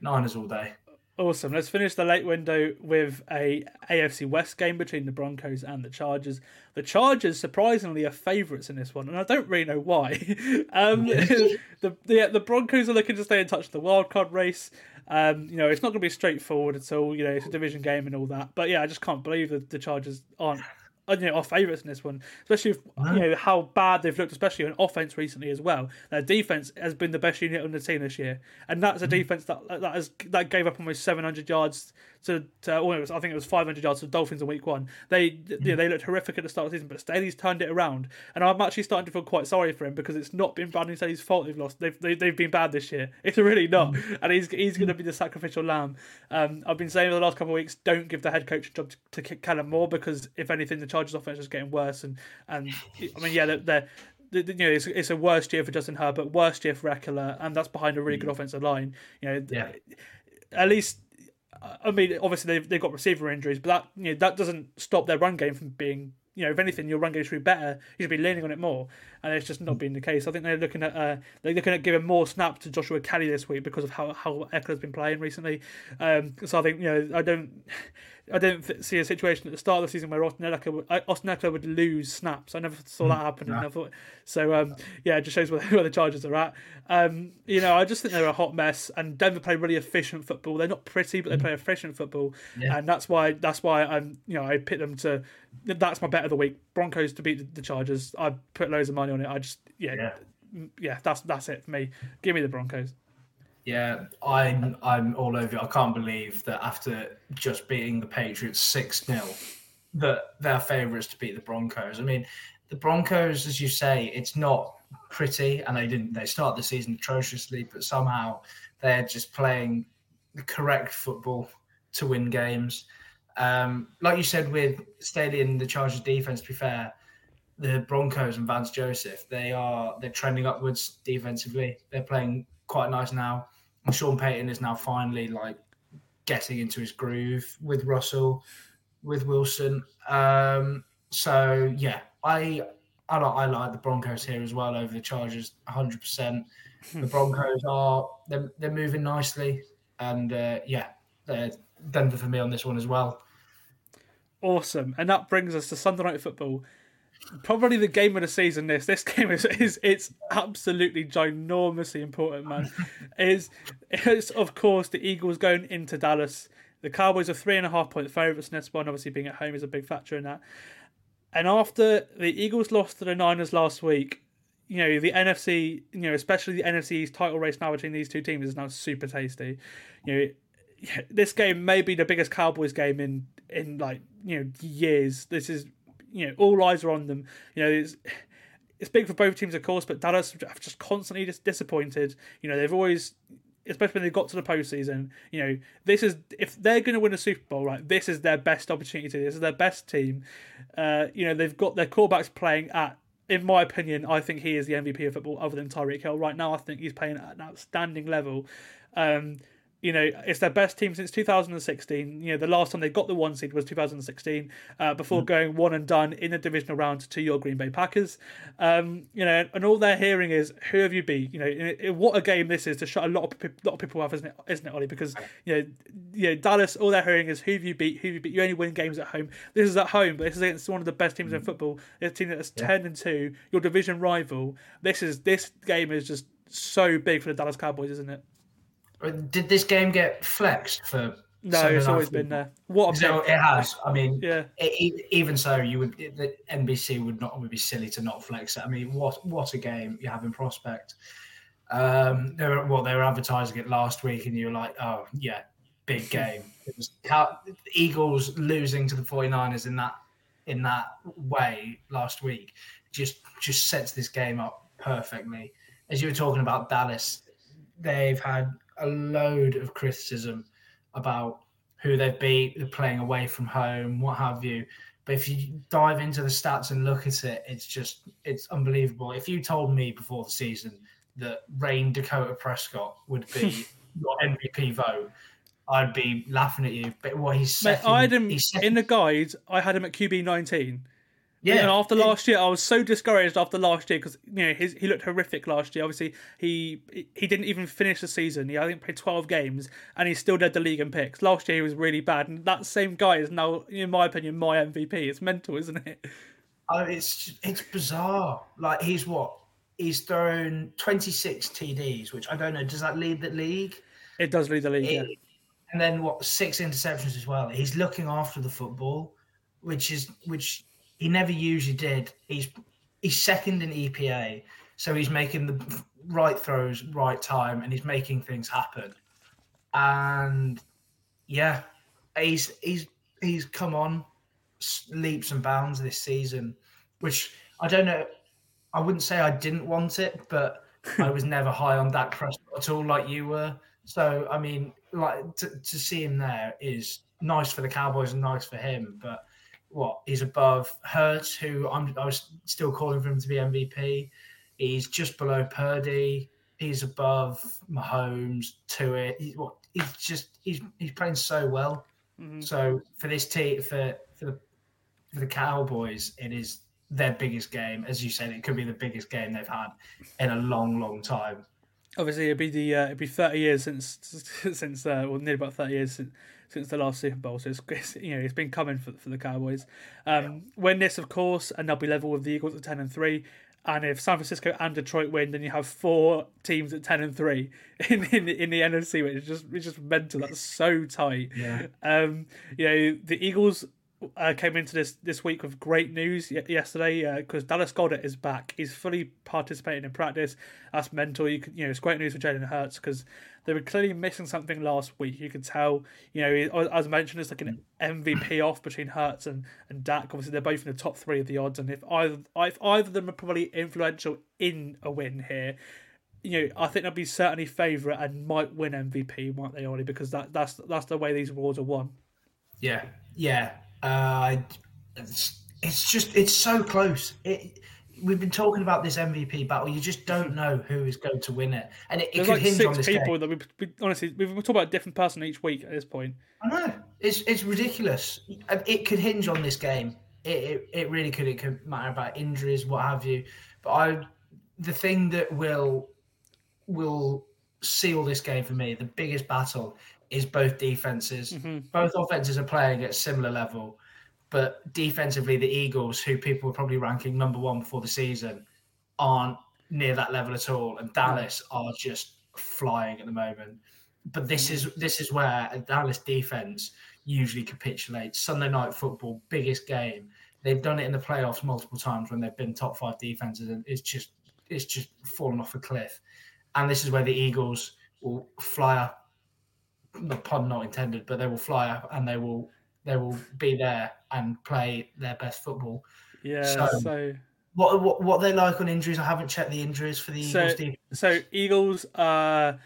Speaker 2: Niners all day.
Speaker 1: Awesome. Let's finish the late window with a AFC West game between the Broncos and the Chargers. The Chargers, surprisingly, are favourites in this one, and I don't really know why. um, the, the the Broncos are looking to stay in touch with the wildcard race. Um, you know, it's not going to be straightforward at all. You know, it's a division game and all that. But yeah, I just can't believe that the Chargers aren't you know, our favourites in this one, especially if, you know how bad they've looked, especially on offense recently as well. Their defense has been the best unit on the team this year, and that's a mm-hmm. defense that that has that gave up almost 700 yards to, to well, was, I think it was 500 yards to the Dolphins in week one. They mm-hmm. you know, they looked horrific at the start of the season, but Staley's turned it around, and I'm actually starting to feel quite sorry for him because it's not been Brandon Staley's fault they've lost. They've they, have they have been bad this year. It's really not, mm-hmm. and he's he's going to be the sacrificial lamb. Um, I've been saying for the last couple of weeks, don't give the head coach a job to, to Kellen Moore because if anything, the Chargers offense is getting worse, and and I mean yeah they're, they're you know, it's, it's a worst year for Justin Herbert, worst year for Ekeler, and that's behind a really good mm. offensive line. You know, yeah. at least I mean, obviously they've, they've got receiver injuries, but that you know that doesn't stop their run game from being you know if anything your run game should be better. You should be leaning on it more, and it's just not been the case. I think they're looking at uh, they're looking at giving more snaps to Joshua Kelley this week because of how how Ekeler's been playing recently. Um, so I think you know I don't I don't th- see a situation at the start of the season where Austin would, uh, Austin would lose snaps. I never saw that happen. Yeah. Thought, so um, yeah, it just shows where, where the Chargers are at. Um, you know, I just think they're a hot mess, and Denver play really efficient football. They're not pretty, but they mm. play efficient football, yeah. and that's why that's why I'm you know I pick them to. That's my bet of the week. Broncos to beat the, the Chargers. I put loads of money on it. I just yeah, yeah, yeah that's that's it for me. Give me the Broncos.
Speaker 2: Yeah, I'm I'm all over it. I can't believe that after just beating the Patriots six 0 that they're favourites to beat the Broncos. I mean, the Broncos, as you say, it's not pretty, and they didn't. They start the season atrociously, but somehow they're just playing the correct football to win games. Um, like you said with Staley and the Chargers defense, to be fair, the Broncos and Vance Joseph, they are they're trending upwards defensively. They're playing quite nice now. Sean Payton is now finally like getting into his groove with Russell, with Wilson. Um, so yeah, I I like, I like the Broncos here as well over the Chargers, 100. percent The Broncos are they're, they're moving nicely, and uh, yeah, Denver for me on this one as well.
Speaker 1: Awesome, and that brings us to Sunday Night Football probably the game of the season. This this game is is it's absolutely ginormously important, man. is it's of course the Eagles going into Dallas. The Cowboys are three and a half point favourites in this one. Obviously, being at home is a big factor in that. And after the Eagles lost to the Niners last week, you know the NFC, you know especially the NFC's title race now between these two teams is now super tasty. You know, this game may be the biggest Cowboys game in in like you know years. This is you know all eyes are on them. You know, it's it's big for both teams, of course, but Dallas have just constantly just disappointed. You know, they've always especially when they got to the postseason. You know, this is if they're going to win a Super Bowl, right? This is their best opportunity. This is their best team. Uh, you know, they've got their quarterbacks playing at. In my opinion, I think he is the MVP of football, other than Tyreek Hill. Right now, I think he's playing at an outstanding level. Um, you know, it's their best team since 2016. You know, the last time they got the one seed was 2016, uh, before going one and done in the divisional round to your Green Bay Packers. Um, you know, and all they're hearing is, "Who have you beat?" You know, what a game this is to shut a lot of lot of people up, isn't it? Isn't it, Ollie? Because you know, you know, Dallas, all they're hearing is, "Who have you beat? Who have you beat?" You only win games at home. This is at home, but this is against one of the best teams in football. It's a team that's ten and two, your division rival. This is this game is just so big for the Dallas Cowboys, isn't it?
Speaker 2: Did this game get flexed for?
Speaker 1: No, it's always been there. What a
Speaker 2: So it has. I mean,
Speaker 1: Yeah.
Speaker 2: e- even so, you would the NBC would not would be silly to not flex it. I mean, what what a game you have in prospect. Um, they were well, they were advertising it last week, and you were like, oh yeah, big game. It was how Eagles losing to the 49ers in that in that way last week just just sets this game up perfectly. As you were talking about Dallas, they've had a load of criticism about who they've beat, they're playing away from home, what have you. But if you dive into the stats and look at it, it's just it's unbelievable. If you told me before the season that Rayne Dakota Prescott would be your MVP vote, I'd be laughing at you. But what he's
Speaker 1: Mate,
Speaker 2: second,
Speaker 1: I had him
Speaker 2: he's
Speaker 1: in the guide. I had him at QB nineteen.
Speaker 2: Yeah.
Speaker 1: and after last year, I was so discouraged after last year because you know his, he looked horrific last year. Obviously, he he didn't even finish the season. He I think played twelve games, and he still led the league in picks. Last year he was really bad, and that same guy is now, in my opinion, my MVP. It's mental, isn't it?
Speaker 2: Oh, it's it's bizarre. Like he's what? He's thrown 26 TDs, which I don't know. Does that lead the league?
Speaker 1: It does lead the league. Yeah.
Speaker 2: And then what? Six interceptions as well. He's looking after the football, which is which he never usually did. He's he's second in EPA, so he's making the right throws, right time, and he's making things happen. And yeah, he's he's he's come on leaps and bounds this season, which I don't know. I wouldn't say I didn't want it, but I was never high on Dak Prescott at all, like you were. So I mean, like to, to see him there is nice for the Cowboys and nice for him. But what he's above Hurts, who I'm I was still calling for him to be MVP. He's just below Purdy. He's above Mahomes to it. He's what he's just he's he's playing so well. Mm-hmm. So for this team for for the for the Cowboys, it is their biggest game. As you said, it could be the biggest game they've had in a long, long time.
Speaker 1: Obviously, it'd be the uh, it'd be thirty years since since uh, well, nearly about thirty years since, since the last Super Bowl. So it's, you know it's been coming for, for the Cowboys. Um, Win this, of course, and they'll be level with the Eagles at ten and three. And if San Francisco and Detroit win, then you have four teams at ten and three in in, in the NFC, which is just it's just mental. That's so tight.
Speaker 2: Yeah.
Speaker 1: Um, you know the Eagles uh, came into this this week with great news y- yesterday because Dallas Goedert is back. He's fully participating in practice. That's mental. You you know, it's great news for Jalen Hurts because they were clearly missing something last week. You could tell. You know, as mentioned, it's like an MVP off between Hurts and and Dak. Obviously, they're both in the top three of the odds, and if either if either of them are probably influential in a win here. You know, I think they'll be certainly favourite and might win MVP, might they, Ollie? Because that, that's that's the way these awards are won.
Speaker 2: Yeah, yeah. Uh, it's, it's just it's so close. It, we've been talking about this MVP battle. You just don't know who is going to win it, and it, it could
Speaker 1: like
Speaker 2: hinge on
Speaker 1: six
Speaker 2: this
Speaker 1: people
Speaker 2: game.
Speaker 1: that we, we honestly we've we're about a different person each week at this point.
Speaker 2: I know it's it's ridiculous. It could hinge on this game. It, it it really could. It could matter about injuries, what have you. But I, the thing that will will seal this game for me, the biggest battle is both defenses. Mm-hmm. Both offenses are playing at similar level, but defensively, the Eagles, who people were probably ranking number one before the season, aren't near that level at all, and Dallas are just flying at the moment. But this mm-hmm. is this is where a Dallas defense usually capitulates. Sunday night football, biggest game. They've done it in the playoffs multiple times when they've been top five defenses, and it's just it's just fallen off a cliff. And this is where the Eagles will fly up. The pun not intended, but they will fly up and they will they will be there and play their best football.
Speaker 1: Yeah.
Speaker 2: So-
Speaker 1: So
Speaker 2: What what what they like on injuries? I haven't checked the injuries for the
Speaker 1: So-
Speaker 2: Eagles. defense.
Speaker 1: so Eagles uh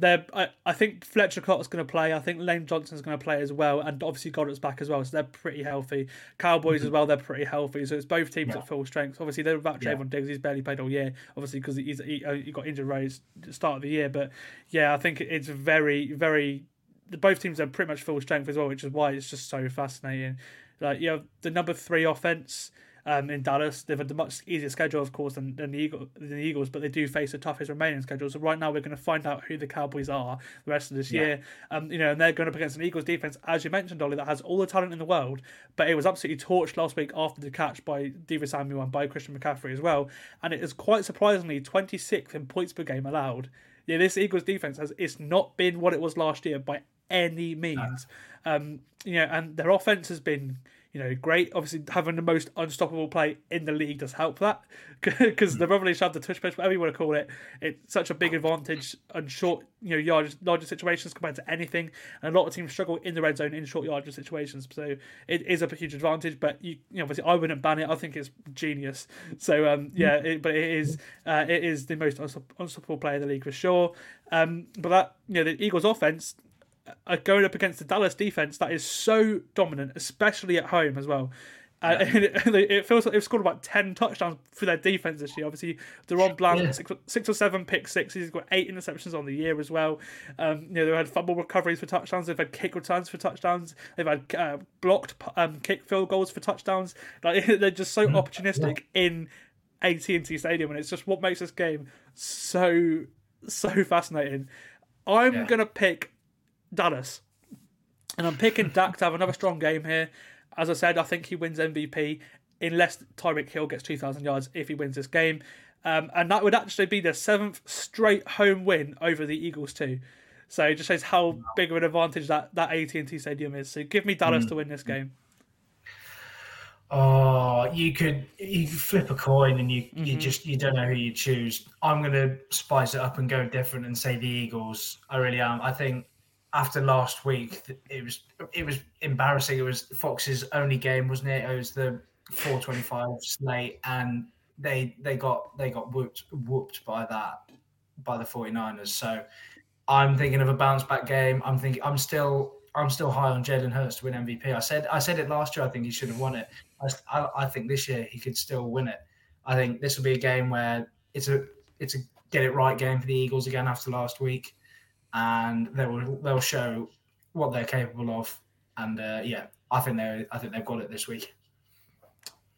Speaker 1: they're I, I think Fletcher Cox is going to play. I think Lane Johnson's going to play as well, and obviously Goedert's back as well. So they're pretty healthy. Cowboys as well, they're pretty healthy. So it's both teams
Speaker 2: Yeah.
Speaker 1: at full strength. Obviously they're without
Speaker 2: Yeah.
Speaker 1: Trevon Diggs. He's barely played all year, obviously because he's he, uh, he got injured right at the start of the year. But yeah, I think it's very very. Both teams are pretty much full strength as well, which is why it's just so fascinating. Like you have the number three offense um, in Dallas. They've had a much easier schedule, of course, than, than the Eagle, than the Eagles, but they do face the toughest remaining schedule. So right now, we're going to find out who the Cowboys are the rest of this
Speaker 2: Yeah.
Speaker 1: year. Um, you know, and they're going up against an Eagles defense, as you mentioned, Ollie, that has all the talent in the world, but it was absolutely torched last week after the catch by Deebo Samuel and by Christian McCaffrey as well. And it is quite surprisingly 26th in points per game allowed. Yeah, this Eagles defense has it's not been what it was last year by any means. Um, you know, and their offense has been, you know, great. Obviously, having the most unstoppable play in the league does help that because the revelation of the tush push, whatever you want to call it, it's such a big advantage on short, you know, yard larger situations compared to anything. And a lot of teams struggle in the red zone in short yardage situations. So it is a huge advantage. But you, you know, obviously, I wouldn't ban it. I think it's genius. So um, yeah, it, but it is uh, it is the most unstoppable play in the league for sure. Um, but that you know, the Eagles' offense going up against the Dallas defense that is so dominant, especially at home as well. Uh, it, it feels like they've scored about 10 touchdowns for their defense this year. Obviously, DaRon Bland,
Speaker 2: Yeah.
Speaker 1: six, six or seven pick sixes. He's got eight interceptions on the year as well. Um, you know, they've had fumble recoveries for touchdowns. They've had kick returns for touchdowns. They've had uh, blocked um, kick field goals for touchdowns. Like They're just so opportunistic in AT&T Stadium, and it's just what makes this game so, so fascinating. I'm
Speaker 2: Yeah.
Speaker 1: going to pick Dallas. And I'm picking Dak to have another strong game here. As I said, I think he wins MVP unless Tyreek Hill gets 2,000 yards if he wins this game. Um, and that would actually be the seventh straight home win over the Eagles too. So it just shows how big of an advantage that, that AT&T Stadium is. So give me Dallas to win this game.
Speaker 2: Oh, you could you could flip a coin and you you just you don't know who you choose. I'm gonna spice it up and go different and say the Eagles. I really am. I think after last week, it was it was embarrassing. It was Fox's only game, wasn't it? It was the 425 slate, and they they got they got whooped whooped by that by the 49ers. So I'm thinking of a bounce back game. I'm thinking I'm still I'm still high on Jalen Hurts to win MVP. I said I said it last year. I think he should have won it. I, I think this year he could still win it. I think this will be a game where it's a it's a get it right game for the Eagles again after last week, and they will they'll show what they're capable of. And uh, yeah, I think they I think they've got it this week.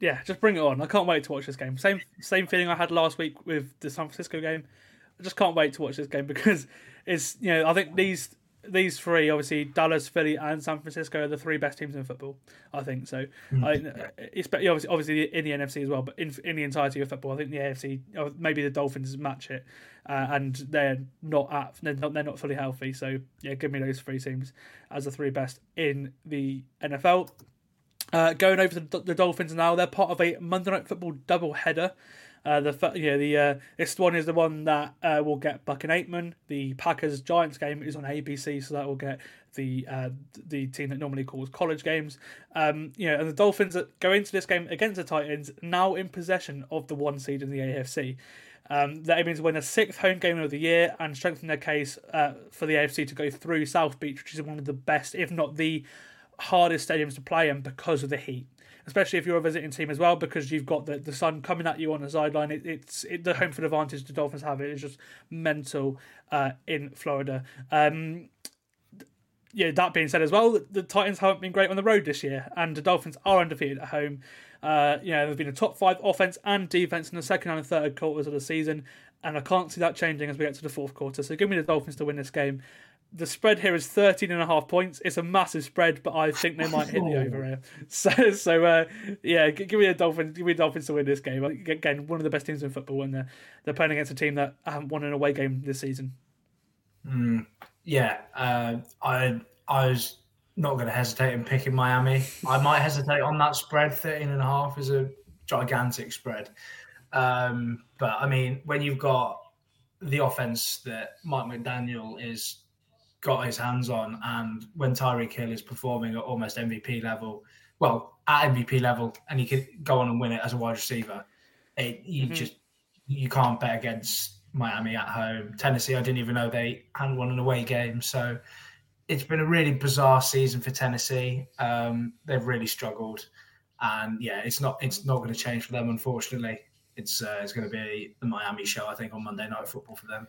Speaker 1: Yeah, just bring it on. I can't wait to watch this game. Same same feeling I had last week with the San Francisco game. I just can't wait to watch this game because it's you know I think these these three obviously Dallas, Philly, and San Francisco are the three best teams in football. I think so. I it's obviously obviously in the NFC as well, but in in the entirety of football, I think the AFC maybe the Dolphins match it, uh, and they're not at they're not they're not fully healthy. So yeah, give me those three teams as the three best in the NFL. Uh, going over to the, the Dolphins now, they're part of a Monday Night Football double header. Uh, the fir- yeah the uh, this one is the one that uh, will get Buck and Aikman. The Packers Giants game is on ABC, so that will get the uh, the team that normally calls college games. Um, you know, and the Dolphins that go into this game against the Titans now in possession of the one seed in the AFC. Um, they're win a sixth home game of the year and strengthen their case uh, for the AFC to go through South Beach, which is one of the best, if not the hardest stadiums to play in because of the heat. Especially if you're a visiting team as well, because you've got the, the sun coming at you on the sideline. It, it's it, the home field advantage the Dolphins have. It is just mental uh, in Florida. Um, yeah, that being said as well, the- Titans haven't been great on the road this year, and the Dolphins are undefeated at home. Uh, you know, they've been a top five offense and defense in the second and third quarters of the season, and I can't see that changing as we get to the fourth quarter. So give me the Dolphins to win this game. The spread here is 13 and a half points. It's a massive spread, but I think they might hit the over here. So, so uh, yeah, give me the Dolphins. Give me the Dolphins to win this game. Again, one of the best teams in football, and they're, they're playing against a team that haven't won an away game this season.
Speaker 2: Yeah, uh, I I was not going to hesitate in picking Miami. I might hesitate on that spread. 13 and a half is a gigantic spread. Um, but I mean, when you've got the offense that Mike McDaniel is got his hands on, and when Tyreek Hill is performing at almost MVP level, well, at MVP level, and he could go on and win it as a wide receiver, it, you just you can't bet against Miami at home. Tennessee, I didn't even know they hadn't won an away game. So it's been a really bizarre season for Tennessee. Um, they've really struggled, and yeah, it's not it's not going to change for them. Unfortunately, it's uh, it's going to be the Miami show. I think on Monday Night Football for them.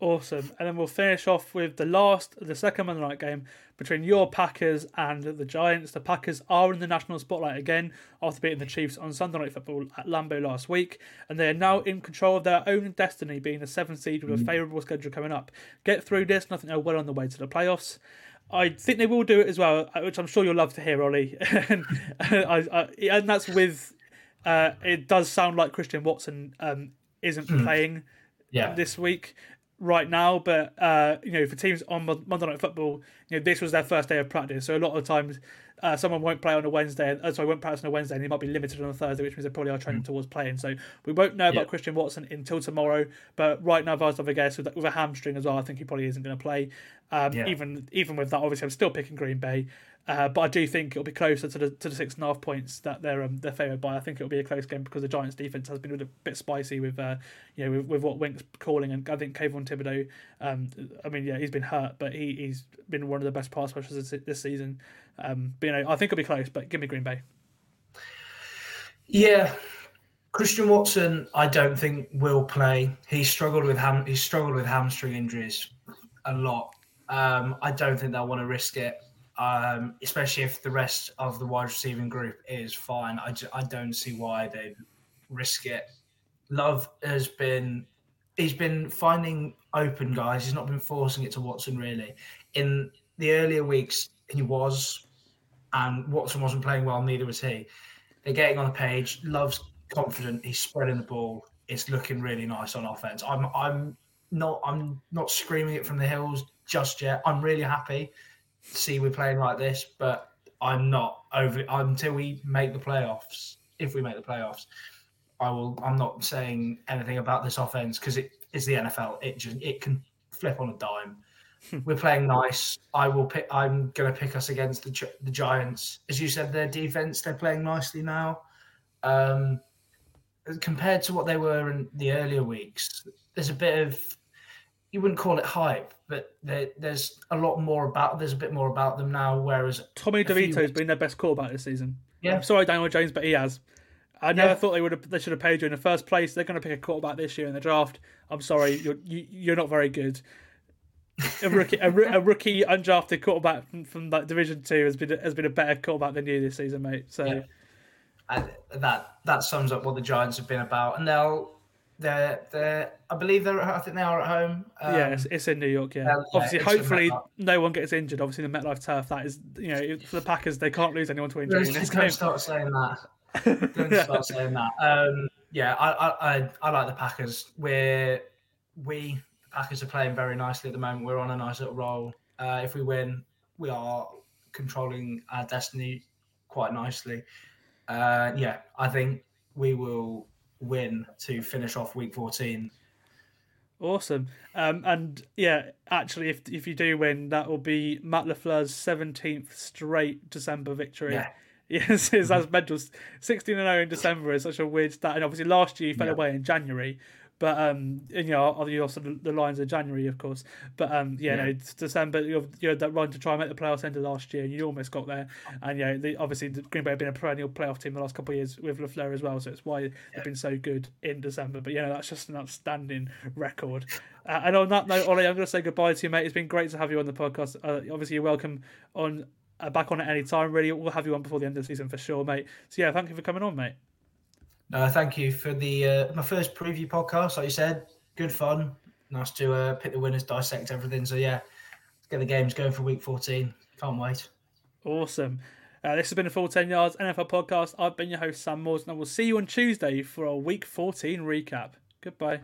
Speaker 1: Awesome. And then we'll finish off with the last, the second Monday night game between your Packers and the Giants. The Packers are in the national spotlight again after beating the Chiefs on Sunday Night Football at Lambeau last week. And they are now in control of their own destiny, being the seventh seed with a favourable schedule coming up. Get through this, and I think they're well on the way to the playoffs. I think they will do it as well, uh, which I'm sure you'll love to hear, Ollie. and, I, I, and that's with, uh, it does sound like Christian Watson um, isn't playing
Speaker 2: Yeah,
Speaker 1: this week right now, but uh, you know, for teams on Monday Night Football, you know, this was their first day of practice, so a lot of times uh, someone won't play on a Wednesday, uh, sorry, won't practice on a Wednesday, and he might be limited on a Thursday, which means they probably are training towards playing. So we won't know about
Speaker 2: Yeah.
Speaker 1: Christian Watson until tomorrow. But right now, Varsov Vegas with, with a hamstring as well, I think he probably isn't going to play. Um,
Speaker 2: Yeah.
Speaker 1: Even even with that, obviously, I'm still picking Green Bay. Uh, but I do think it'll be closer to the to the six and a half points that they're um, they're favoured by. I think it'll be a close game because the Giants' defense has been a bit spicy with uh, you know with, with what Wink's calling, and I think Kayvon Thibodeaux. Um, I mean, yeah, he's been hurt, but he he's been one of the best pass rushers this, this season. Um, but you know, I think it'll be close, but give me Green Bay.
Speaker 2: yeah. Christian Watson, I don't think will play. He struggled with ham. He struggled with hamstring injuries a lot. Um, I don't think they'll want to risk it, um, especially if the rest of the wide receiving group is fine. I, ju- I don't see why they'd risk it. Love has been he's been finding open guys. He's not been forcing it to Watson really. In the earlier weeks, he was, and Watson wasn't playing well. Neither was he. They're getting on the page. Love's confident. He's spreading the ball. It's looking really nice on offense. I'm I'm not I'm not screaming it from the hills just yet. I'm really happy see we're playing like this, but I'm not over until we make the playoffs. If we make the playoffs, I will. I'm not saying anything about this offense because it is the NFL. It just it can flip on a dime. We're playing nice. I will pick. I'm going to pick us against the the Giants. As you said, their defense they're playing nicely now. Um, compared to what they were in the earlier weeks, there's a bit of you wouldn't call it hype, but there, there's a lot more about. There's a bit more about them now. Whereas
Speaker 1: Tommy
Speaker 2: DeVito
Speaker 1: been their best quarterback this season.
Speaker 2: Yeah.
Speaker 1: I'm sorry, Daniel Jones, but he has. I never
Speaker 2: Yeah.
Speaker 1: thought they would have. They should have paid you in the first place. They're going to pick a quarterback this year in the draft. I'm sorry, you're you, you're not very good. A rookie, a, a rookie undrafted quarterback from, from like Division Two has been has been a better quarterback than you this season, mate. So
Speaker 2: Yeah. that that sums up what the Giants have been about. And they'll they're they're I believe they're I think they are at home. Um,
Speaker 1: yeah, it's, it's in New York. Yeah,
Speaker 2: yeah, yeah,
Speaker 1: obviously,
Speaker 2: in
Speaker 1: hopefully, no one gets injured. Obviously, the MetLife turf. That is, you know, for the Packers, they can't lose anyone to injury in this
Speaker 2: Don't
Speaker 1: game.
Speaker 2: start saying that. Don't start saying that. Um, yeah, I, I, I, I like the Packers. We're we the Packers are playing very nicely at the moment. We're on a nice little roll. Uh, if we win, we are controlling our destiny quite nicely. Uh, yeah, I think we will win to finish off week 14.
Speaker 1: Awesome. Um, and yeah, actually, if if you do win, that will be Matt LaFleur's seventeenth straight December victory.
Speaker 2: Yeah.
Speaker 1: Yes, as mental. Sixteen and zero in December is such a weird stat. And obviously, last year you fell
Speaker 2: Yeah. away
Speaker 1: in January. But um, and, you know, you also the, lines of January, of course. But um, yeah,
Speaker 2: Yeah.
Speaker 1: no, December. You, had that run to try and make the playoffs end of last year, and you almost got there. And yeah, the, obviously the Green Bay have been a perennial playoff team the last couple of years with LaFleur as well. So it's why they've been so good in December. But yeah, no, that's just an outstanding record. Uh, and on that note, Ollie, I'm going to say goodbye to you, mate. It's been great to have you on the podcast. Uh, obviously, you're welcome on uh, back on at any time. Really, we'll have you on before the end of the season for sure, mate. So yeah, thank you for coming on, mate.
Speaker 2: No, thank you for the uh, my first preview podcast. Like you said, good fun. Nice to uh, pick the winners, dissect everything. So yeah, get the games going for week 14. Can't wait.
Speaker 1: Awesome. Uh, this has been a full 10 yards NFL podcast. I've been your host, Sam Morton, and I will see you on Tuesday for our week 14 recap. Goodbye.